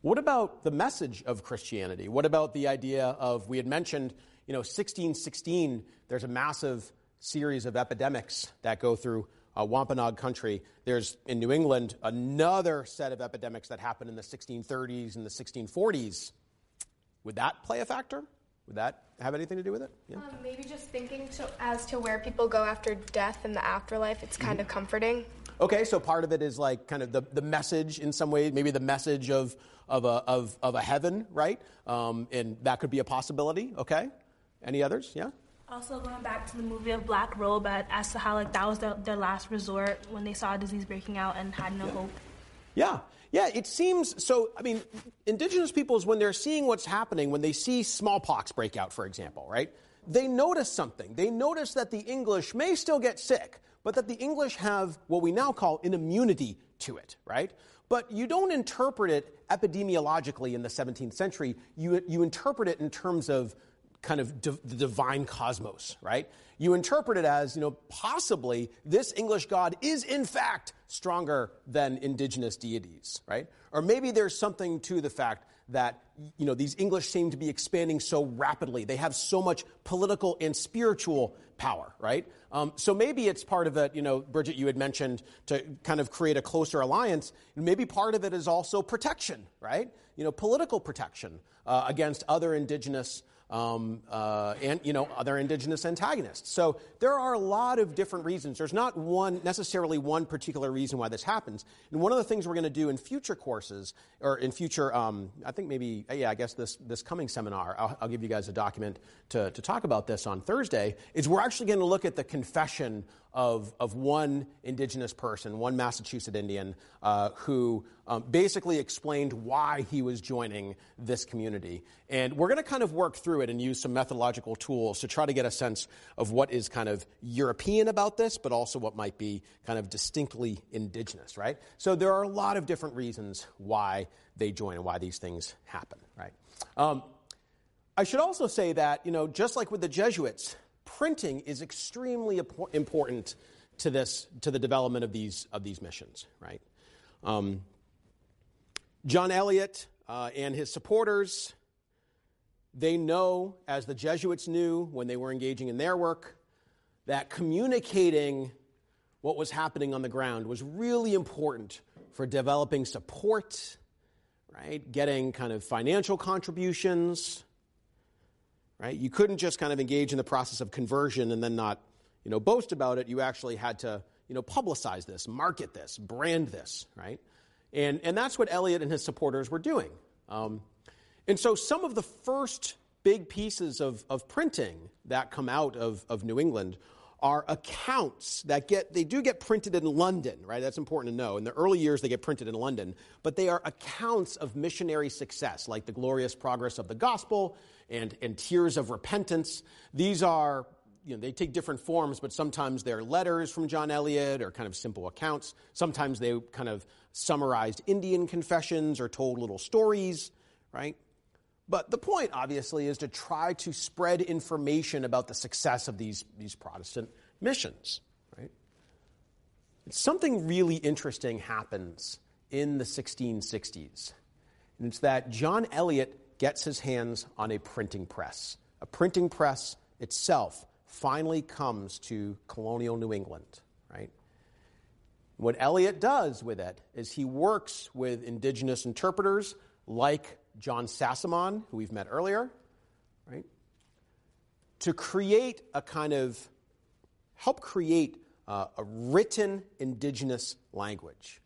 Speaker 2: What about the message of Christianity? What about the idea of, we had mentioned, you know, 1616, there's a massive series of epidemics that go through uh, Wampanoag country. There's in New England another set of epidemics that happened in the 1630s and the 1640s. Would that play a factor? Would that have anything to do with it?
Speaker 6: Yeah. Um, maybe just thinking to, as to where people go after death and the afterlife, it's kind mm-hmm. of comforting.
Speaker 2: Okay, so part of it is like kind of the, the message in some way, maybe the message of, of, a, of, of a heaven, right? Um, and that could be a possibility, okay? Any others? Yeah?
Speaker 3: Also, going back to the movie of Black Robe, as to how like that was their, their last resort when they saw a disease breaking out and had no
Speaker 2: yeah.
Speaker 3: hope.
Speaker 2: Yeah, yeah, it seems so. I mean, indigenous peoples, when they're seeing what's happening, when they see smallpox break out, for example, right, they notice something. They notice that the English may still get sick, but that the English have what we now call an immunity to it, right? But you don't interpret it epidemiologically in the 17th century. You, you interpret it in terms of kind of di- the divine cosmos, right? You interpret it as, you know, possibly this English God is in fact stronger than indigenous deities, right? Or maybe there's something to the fact that, you know, these English seem to be expanding so rapidly. They have so much political and spiritual power, right? Um, so maybe it's part of it, you know, Bridget, you had mentioned to kind of create a closer alliance. Maybe part of it is also protection, right? You know, political protection uh, against other indigenous um, uh, and you know other indigenous antagonists. So there are a lot of different reasons. There's not one necessarily one particular reason why this happens. And one of the things we're going to do in future courses or in future, um, I think maybe yeah, I guess this this coming seminar, I'll, I'll give you guys a document to to talk about this on Thursday. Is we're actually going to look at the confession of, of one indigenous person, one Massachusetts Indian, uh, who um, basically explained why he was joining this community. And we're going to kind of work through it and use some methodological tools to try to get a sense of what is kind of European about this, but also what might be kind of distinctly indigenous, right? So there are a lot of different reasons why they join and why these things happen, right? Um, I should also say that, you know, just like with the Jesuits, printing is extremely important to this to the development of these of these missions right? Um, john eliot uh, and his supporters they know as the jesuits knew when they were engaging in their work that communicating what was happening on the ground was really important for developing support right? Getting kind of financial contributions right? You couldn't just kind of engage in the process of conversion and then not, you know, boast about it. You actually had to, you know, publicize this, market this, brand this, right? And, and that's what Eliot and his supporters were doing. Um, and so some of the first big pieces of, of printing that come out of, of New England are accounts that get they do get printed in London, right? That's important to know. In the early years they get printed in London, but they are accounts of missionary success, like the glorious progress of the gospel and, and tears of repentance. These are you know, they take different forms, but sometimes they're letters from John Eliot or kind of simple accounts. Sometimes they kind of summarized Indian confessions or told little stories, right? But the point, obviously, is to try to spread information about the success of these, these Protestant missions, right? Something really interesting happens in the 1660s, and it's that John Eliot gets his hands on a printing press. A printing press itself finally comes to colonial New England, right? What Eliot does with it is he works with indigenous interpreters like John Sassamon, who we've met earlier, right? To create a kind of, help create uh, a written indigenous language,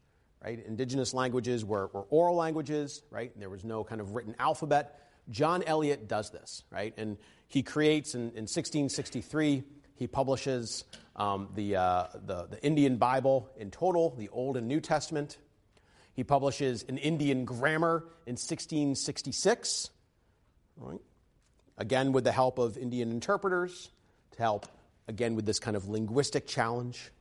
Speaker 2: right? Indigenous languages were, were oral languages, right? There was no kind of written alphabet. John Eliot does this, right? And he creates in, in 1663, he publishes um, the, uh, the, the Indian Bible in total, the Old and New Testament, he publishes an Indian grammar in 1666, right? again with the help of Indian interpreters to help, again, with this kind of linguistic challenge.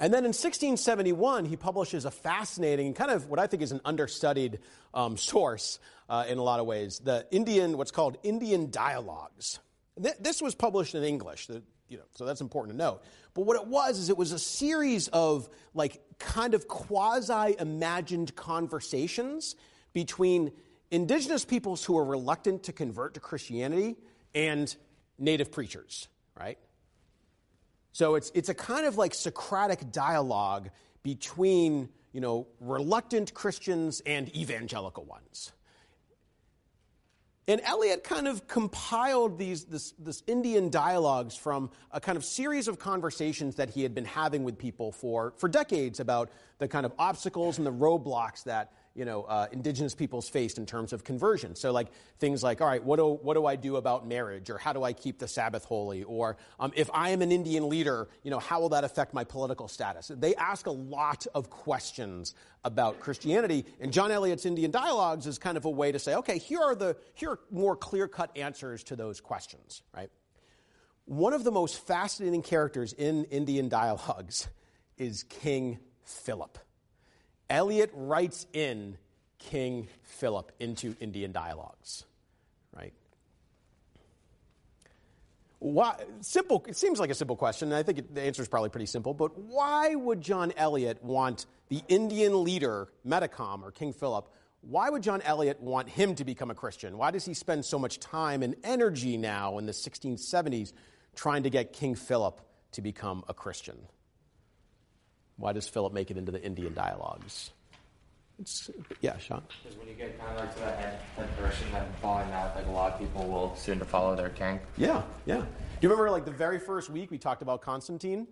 Speaker 2: And then in 1671, he publishes a fascinating, kind of what I think is an understudied um, source uh, in a lot of ways, the Indian, what's called Indian Dialogues. Th- this was published in English. The, you know, so that's important to note. But what it was is it was a series of like kind of quasi imagined conversations between indigenous peoples who were reluctant to convert to Christianity and native preachers, right? So it's, it's a kind of like Socratic dialogue between, you know, reluctant Christians and evangelical ones. And Eliot kind of compiled these this, this, Indian dialogues from a kind of series of conversations that he had been having with people for, for decades about the kind of obstacles and the roadblocks that you know, uh, indigenous peoples faced in terms of conversion. So, like things like, all right, what do, what do I do about marriage? Or how do I keep the Sabbath holy? Or um, if I am an Indian leader, you know, how will that affect my political status? They ask a lot of questions about Christianity. And John Eliot's Indian Dialogues is kind of a way to say, okay, here are the here are more clear cut answers to those questions, right? One of the most fascinating characters in Indian Dialogues is King Philip. Eliot writes in King Philip into Indian dialogues, right? Why, simple, it seems like a simple question, and I think it, the answer is probably pretty simple, but why would John Eliot want the Indian leader, Metacom, or King Philip, why would John Eliot want him to become a Christian? Why does he spend so much time and energy now in the 1670s trying to get King Philip to become a Christian? Why does Philip make it into the Indian dialogues? It's, yeah, Sean.
Speaker 9: Because when you get kind of like to the head, head person and following that, like a lot of people will soon to follow their king.
Speaker 2: Yeah, yeah. Do you remember like the very first week we talked about Constantine?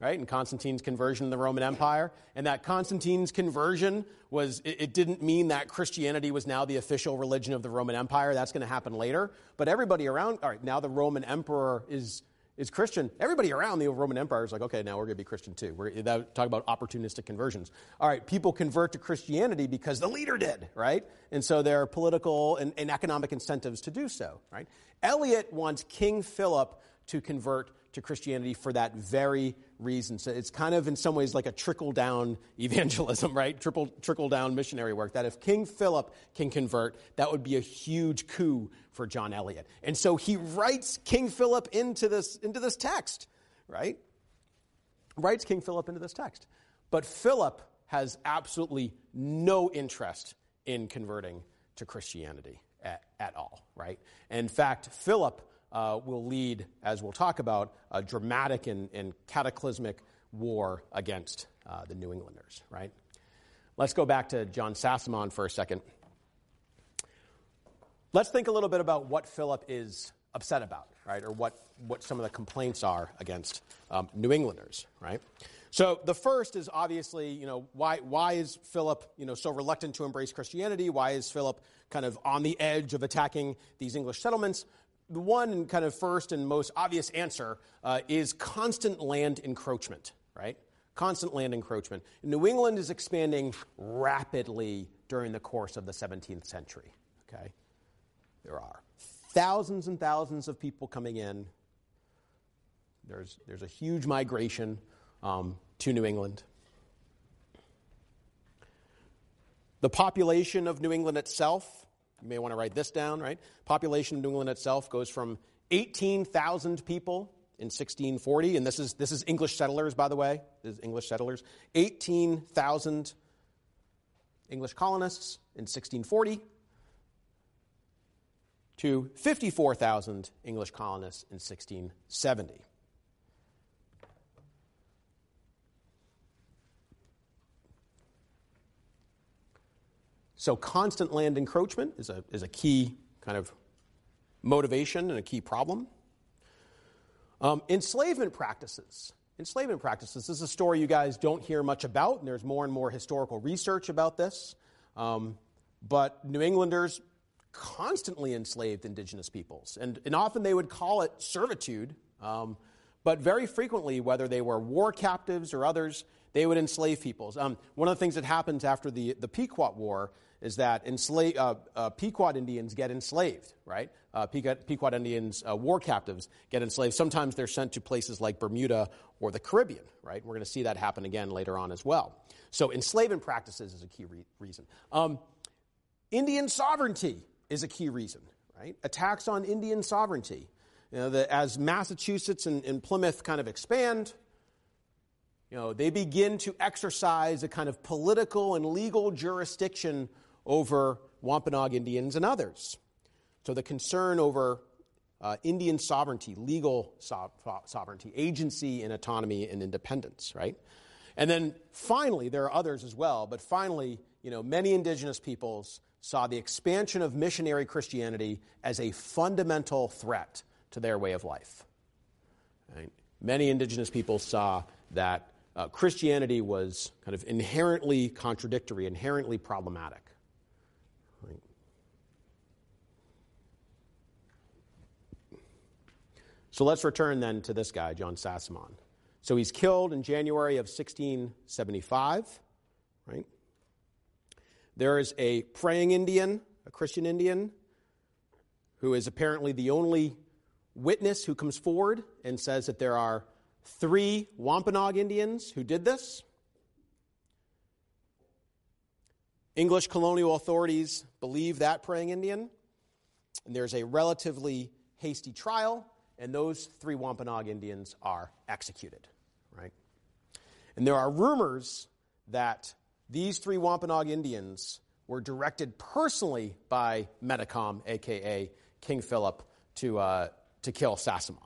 Speaker 2: right? And Constantine's conversion in the Roman Empire. And that Constantine's conversion was, it, it, didn't mean that Christianity was now the official religion of the Roman Empire. That's going to happen later. But everybody around, all right, now the Roman emperor is is Christian, everybody around the Roman Empire is like, okay, now we're going to be Christian too. We're talking about opportunistic conversions. All right, people convert to Christianity because the leader did, right? And so there are political and, and economic incentives to do so, right? Eliot wants King Philip to convert to Christianity for that very reason. So it's kind of in some ways like a trickle down evangelism, right? Triple, trickle down missionary work. That if King Philip can convert, that would be a huge coup for John Eliot. And so he writes King Philip into this, into this text, right? Writes King Philip into this text. But Philip has absolutely no interest in converting to Christianity at, at all, right? In fact, Philip uh, will lead, as we'll talk about, a dramatic and, and cataclysmic war against uh, the New Englanders, right? Let's go back to John Sassamon for a second. Let's think a little bit about what Philip is upset about, right? Or what, what some of the complaints are against um, New Englanders, right? So the first is obviously, you know, why, why is Philip, you know, so reluctant to embrace Christianity? Why is Philip kind of on the edge of attacking these English settlements? The one kind of first and most obvious answer uh, is constant land encroachment, right? Constant land encroachment. New England is expanding rapidly during the course of the 17th century, okay? There are thousands and thousands of people coming in. There's, there's a huge migration um, to New England. The population of New England itself, you may want to write this down, right? Population of New England itself goes from 18,000 people in 1640, and this is, this is English settlers, by the way. This is English settlers. 18,000 English colonists in 1640 to 54,000 English colonists in 1670. So, constant land encroachment is a, is a key kind of motivation and a key problem. Um, enslavement practices. Enslavement practices. This is a story you guys don't hear much about, and there's more and more historical research about this. Um, but New Englanders constantly enslaved indigenous peoples, and, and often they would call it servitude. Um, but very frequently, whether they were war captives or others, they would enslave peoples. Um, one of the things that happens after the, the Pequot War is that ensla- uh, uh, Pequot Indians get enslaved, right? Uh, Pequot, Pequot, Indians, uh, war captives, get enslaved. Sometimes they're sent to places like Bermuda or the Caribbean, right? We're going to see that happen again later on as well. So enslavement practices is a key re- reason. Um, Indian sovereignty is a key reason, right? Attacks on Indian sovereignty. You know, the, as Massachusetts and, and Plymouth kind of expand, you know, they begin to exercise a kind of political and legal jurisdiction over Wampanoag Indians and others. So the concern over uh, Indian sovereignty, legal so- sovereignty, agency and autonomy and independence, right? And then finally, there are others as well, but finally, you know, many indigenous peoples saw the expansion of missionary Christianity as a fundamental threat to their way of life. Right? Many indigenous peoples saw that uh, Christianity was kind of inherently contradictory, inherently problematic. Right? So let's return then to this guy, John Sassamon. So he's killed in January of 1675, right? There is a praying Indian, a Christian Indian, who is apparently the only witness who comes forward and says that there are three Wampanoag Indians who did this. English colonial authorities believe that praying Indian, and there's a relatively hasty trial, and those three Wampanoag Indians are executed, right? And there are rumors that these three Wampanoag Indians were directed personally by Metacom, aka King Philip, to, uh, to kill Sassamon?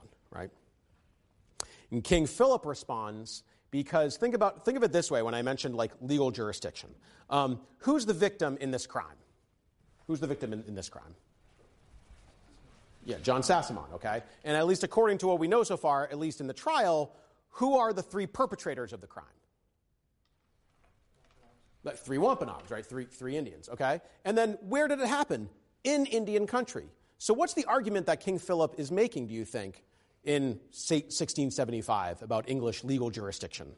Speaker 2: And King Philip responds because think, about, think of it this way when I mentioned like legal jurisdiction. Um, who's the victim in this crime? Who's the victim in, in this crime? Yeah, John Sassamon, okay? And at least according to what we know so far, at least in the trial, who are the three perpetrators of the crime? Like three Wampanoags, right? Three, three Indians, okay? And then where did it happen? In Indian country. So what's the argument that King Philip is making, do you think, in 1675 about English legal jurisdiction?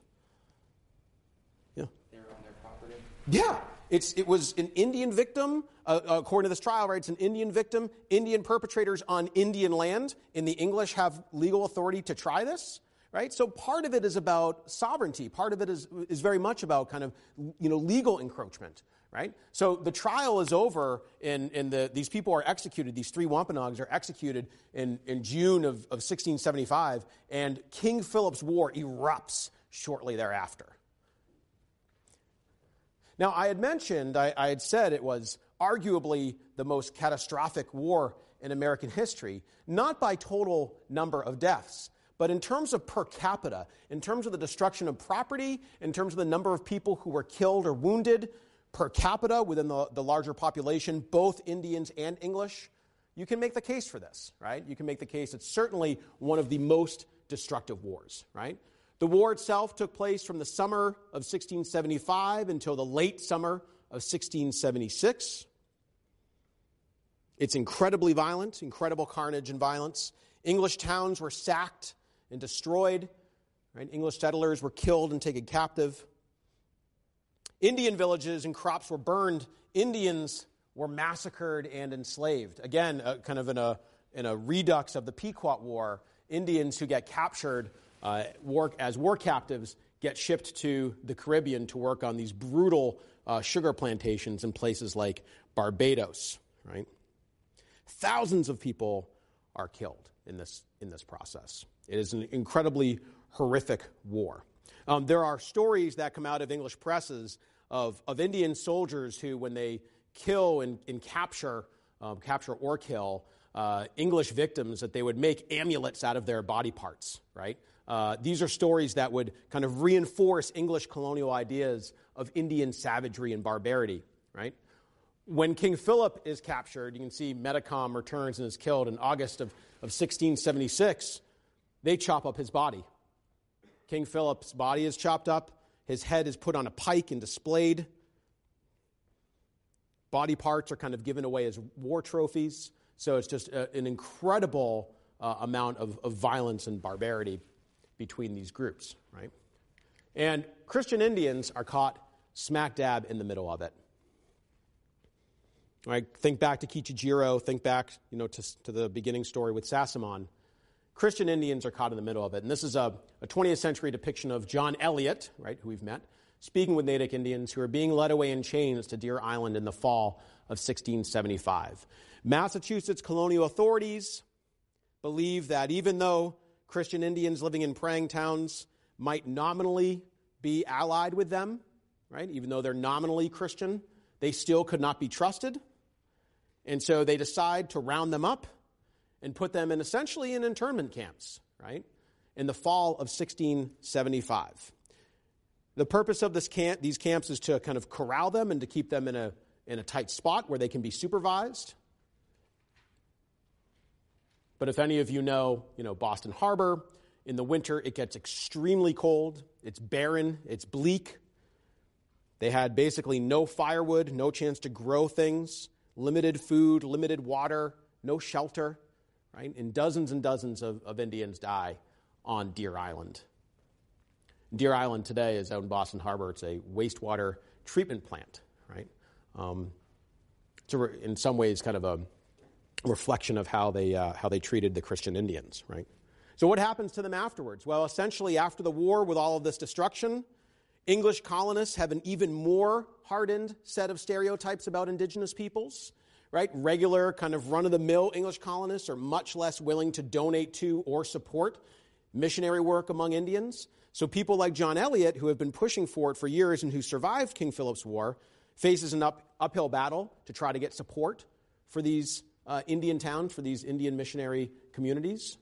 Speaker 9: Yeah. They were on their property?
Speaker 2: Yeah. It's, it was an Indian victim, uh, according to this trial, right? It's an Indian victim, Indian perpetrators on Indian land, and the English have legal authority to try this right? So part of it is about sovereignty. Part of it is, is very much about kind of, you know, legal encroachment, right? So the trial is over and, and the, these people are executed. These three Wampanoags are executed in, in June of, of 1675 and King Philip's War erupts shortly thereafter. Now, I had mentioned, I, I had said it was arguably the most catastrophic war in American history, not by total number of deaths, but in terms of per capita, in terms of the destruction of property, in terms of the number of people who were killed or wounded per capita within the, the larger population, both Indians and English, you can make the case for this, right? You can make the case it's certainly one of the most destructive wars, right? The war itself took place from the summer of 1675 until the late summer of 1676. It's incredibly violent, incredible carnage and violence. English towns were sacked and destroyed. Right? English settlers were killed and taken captive. Indian villages and crops were burned. Indians were massacred and enslaved. Again, uh, kind of in a in a redux of the Pequot War, Indians who get captured uh, as war captives get shipped to the Caribbean to work on these brutal uh, sugar plantations in places like Barbados, right? Thousands of people are killed in this, in this process. It is an incredibly horrific war. Um, there are stories that come out of English presses of, of Indian soldiers who, when they kill and, and capture, um, capture or kill uh, English victims, that they would make amulets out of their body parts, right? Uh, these are stories that would kind of reinforce English colonial ideas of Indian savagery and barbarity, right? When King Philip is captured, you can see Metacom returns and is killed in August of, of 1676. They chop up his body. King Philip's body is chopped up, his head is put on a pike and displayed. Body parts are kind of given away as war trophies. So it's just a, an incredible uh, amount of, of violence and barbarity between these groups, right? And Christian Indians are caught smack dab in the middle of it. Right? Think back to Kichijiro, think back, you know, to, to the beginning story with Sassamon. Christian Indians are caught in the middle of it. And this is a, a 20th century depiction of John Eliot, right, who we've met, speaking with Natick Indians who are being led away in chains to Deer Island in the fall of 1675. Massachusetts colonial authorities believe that even though Christian Indians living in praying towns might nominally be allied with them, right? Even though they're nominally Christian, they still could not be trusted. And so they decide to round them up and put them in essentially in internment camps, right? In the fall of 1675. The purpose of this camp, these camps is to kind of corral them and to keep them in a, in a tight spot where they can be supervised. But if any of you know, you know, Boston Harbor, in the winter it gets extremely cold. It's barren, it's bleak. They had basically no firewood, no chance to grow things, limited food, limited water, no shelter, right? And dozens and dozens of, of Indians die on Deer Island. Deer Island today is out in Boston Harbor. It's a wastewater treatment plant, right? Um, it's a, in some ways kind of a reflection of how they, uh, how they treated the Christian Indians, right? So, what happens to them afterwards? Well, essentially, after the war, with all of this destruction, English colonists have an even more hardened set of stereotypes about indigenous peoples, right? Regular, kind of run of the mill English colonists are much less willing to donate to or support missionary work among Indians. So, people like John Eliot, who have been pushing for it for years and who survived King Philip's War, faces an up, uphill battle to try to get support for these uh, Indian towns, for these Indian missionary communities.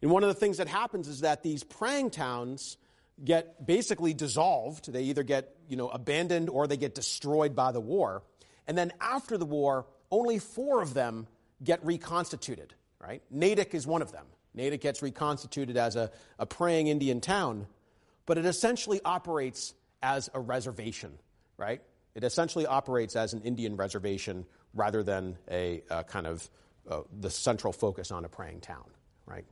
Speaker 2: And one of the things that happens is that these praying towns get basically dissolved. They either get you know, abandoned or they get destroyed by the war. And then after the war, only four of them get reconstituted. Right? Natick is one of them. Natick gets reconstituted as a, a praying Indian town, but it essentially operates as a reservation, right? It essentially operates as an Indian reservation rather than a, a kind of uh, the central focus on a praying town, right?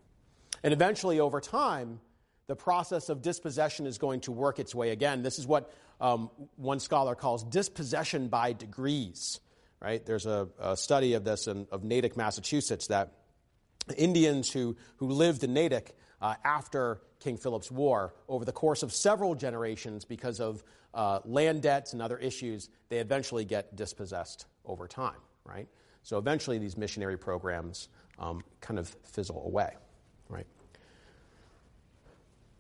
Speaker 2: And eventually, over time, the process of dispossession is going to work its way again. This is what um, one scholar calls dispossession by degrees, right? There's a, a study of this in, of Natick, Massachusetts, that Indians who, who lived in Natick uh, after King Philip's War, over the course of several generations, because of uh, land debts and other issues, they eventually get dispossessed over time, right? So eventually these missionary programs um, kind of fizzle away, right?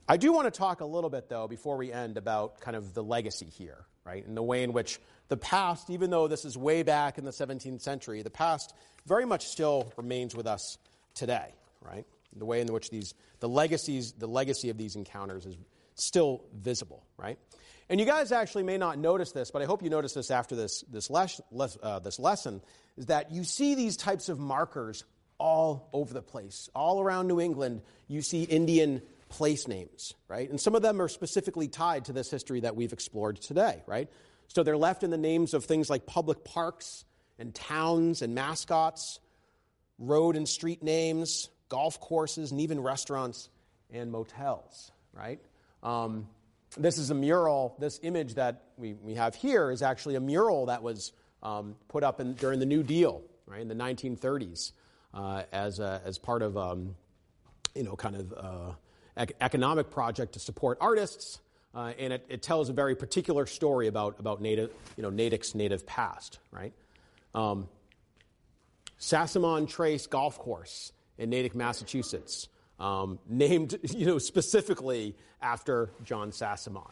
Speaker 2: I do want to talk a little bit, though, before we end, about kind of the legacy here, right? And the way in which the past, even though this is way back in the 17th century, the past very much still remains with us today, right? The way in which these, the legacies, the legacy of these encounters is still visible, right? And you guys actually may not notice this, but I hope you notice this after this, this, les- les- uh, this lesson, is that you see these types of markers all over the place. All around New England, you see Indian place names, right? And some of them are specifically tied to this history that we've explored today, right? So they're left in the names of things like public parks and towns and mascots, road and street names, golf courses, and even restaurants and motels, right? Um, this is a mural. This image that we, we have here is actually a mural that was um, put up in, during the New Deal, right, in the 1930s. uh, as, a, as part of, um, you know, kind of uh, ec- economic project to support artists. Uh, and it, it, tells a very particular story about, about native, you know, Natick's native past, right? Um, Sassamon Trace Golf Course in Natick, Massachusetts, um, named, you know, specifically after John Sassamon.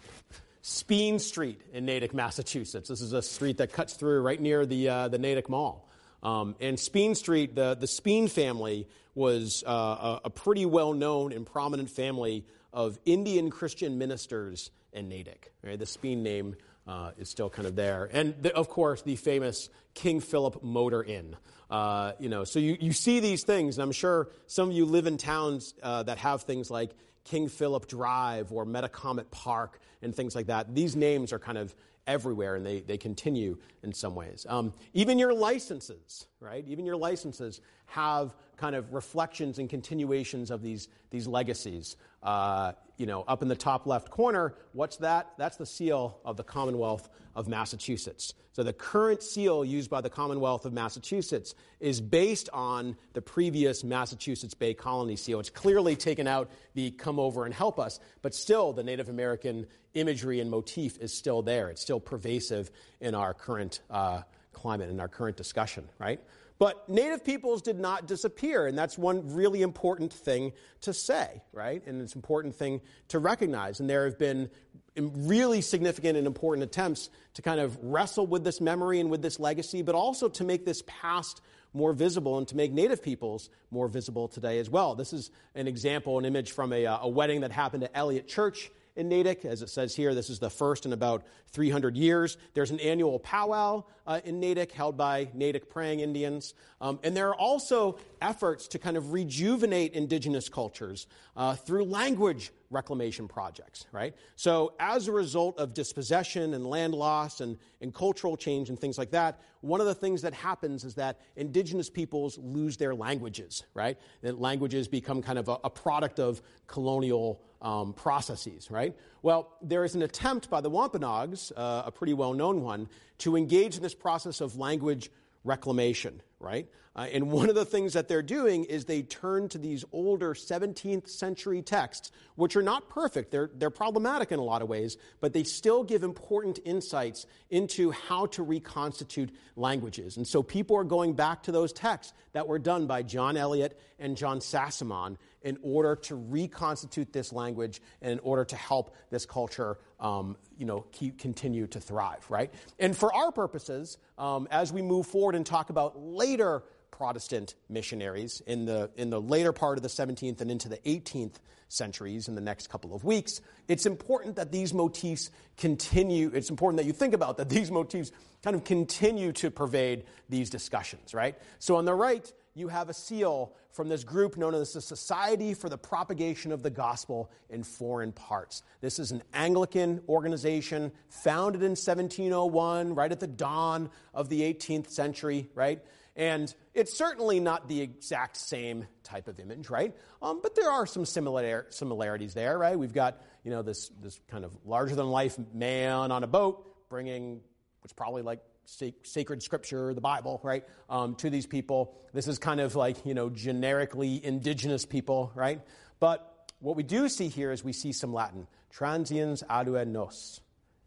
Speaker 2: Speen Street in Natick, Massachusetts. This is a street that cuts through right near the, uh, the Natick Mall. Um, and Speen Street, the, the Speen family was uh, a, a, pretty well known and prominent family of Indian Christian ministers in Natick. Right? The Speen name uh, is still kind of there. And the, of course, the famous King Philip Motor Inn. Uh, you know, so you, you see these things, and I'm sure some of you live in towns uh, that have things like King Philip Drive or Metacomet Park and things like that. These names are kind of everywhere and they, they continue in some ways. Um, even your licenses, right? Even your licenses have kind of reflections and continuations of these, these legacies. Uh, you know, up in the top left corner, what's that? That's the seal of the Commonwealth of Massachusetts. So the current seal used by the Commonwealth of Massachusetts is based on the previous Massachusetts Bay Colony seal. It's clearly taken out the come over and help us, but still the Native American imagery and motif is still there. It's still pervasive in our current uh, climate, in our current discussion, right? But native peoples did not disappear, and that's one really important thing to say, right? And it's an important thing to recognize. And there have been really significant and important attempts to kind of wrestle with this memory and with this legacy, but also to make this past more visible and to make native peoples more visible today as well. This is an example, an image from a, uh, a wedding that happened at Eliot Church in Natick. As it says here, this is the first in about 300 years. There's an annual powwow uh, in Natick held by Natick praying Indians. Um, and there are also efforts to kind of rejuvenate indigenous cultures uh, through language reclamation projects, right? So, as a result of dispossession and land loss and, and cultural change and things like that, one of the things that happens is that indigenous peoples lose their languages, right? That languages become kind of a, a product of colonial um, processes, right? Well, there is an attempt by the Wampanoags, uh, a pretty well known one, to engage in this process of language reclamation, right? Uh, and one of the things that they're doing is they turn to these older 17th century texts, which are not perfect. They're, they're problematic in a lot of ways, but they still give important insights into how to reconstitute languages. And so people are going back to those texts that were done by John Eliot and John Sassamon in order to reconstitute this language and in order to help this culture um, you know, keep, continue to thrive, right? And for our purposes, um, as we move forward and talk about later Protestant missionaries in the, in the later part of the 17th and into the 18th centuries in the next couple of weeks, it's important that these motifs continue, it's important that you think about that these motifs kind of continue to pervade these discussions, right? So on the right, you have a seal from this group known as the Society for the Propagation of the Gospel in Foreign Parts. This is an Anglican organization founded in 1701, right at the dawn of the 18th century, right? And it's certainly not the exact same type of image, right? Um, but there are some similar, similarities there, right? We've got, you know, this, this kind of larger than life man on a boat bringing, which probably like sacred scripture, the Bible, right, um, to these people. This is kind of like, you know, generically indigenous people, right? But what we do see here is we see some Latin. Transiens adiuva nos.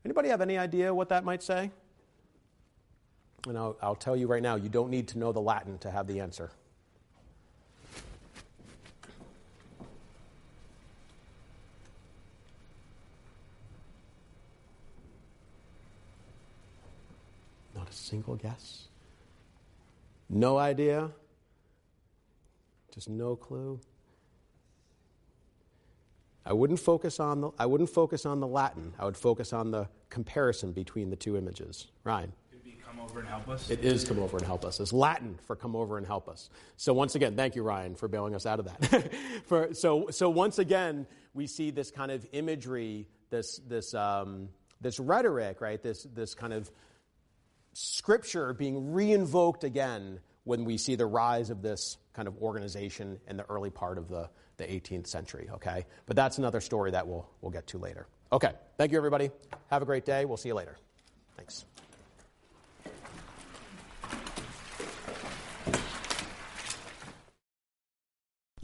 Speaker 2: Anybody have any idea what that might say? And I'll, I'll tell you right now, you don't need to know the Latin to have the answer. Not a single guess. No idea. Just no clue. I wouldn't focus on the I wouldn't focus on the Latin. I would focus on the comparison between the two images. Ryan.
Speaker 10: Come over and help us.
Speaker 2: It is come over and help us. It's Latin for come over and help us. So once again, thank you, Ryan, for bailing us out of that. for, so, so once again, we see this kind of imagery, this, this, um, this rhetoric, right? This, this kind of scripture being reinvoked again when we see the rise of this kind of organization in the early part of the, the 18th century, okay? But that's another story that we'll, we'll get to later. Okay, thank you, everybody. Have a great day. We'll see you later. Thanks.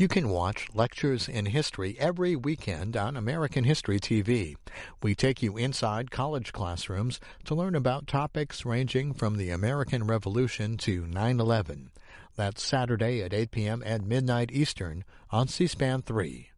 Speaker 1: You can watch Lectures in History every weekend on American History TV. We take you inside college classrooms to learn about topics ranging from the American Revolution to 9 11. That's Saturday at 8 p.m. and midnight Eastern on C SPAN 3.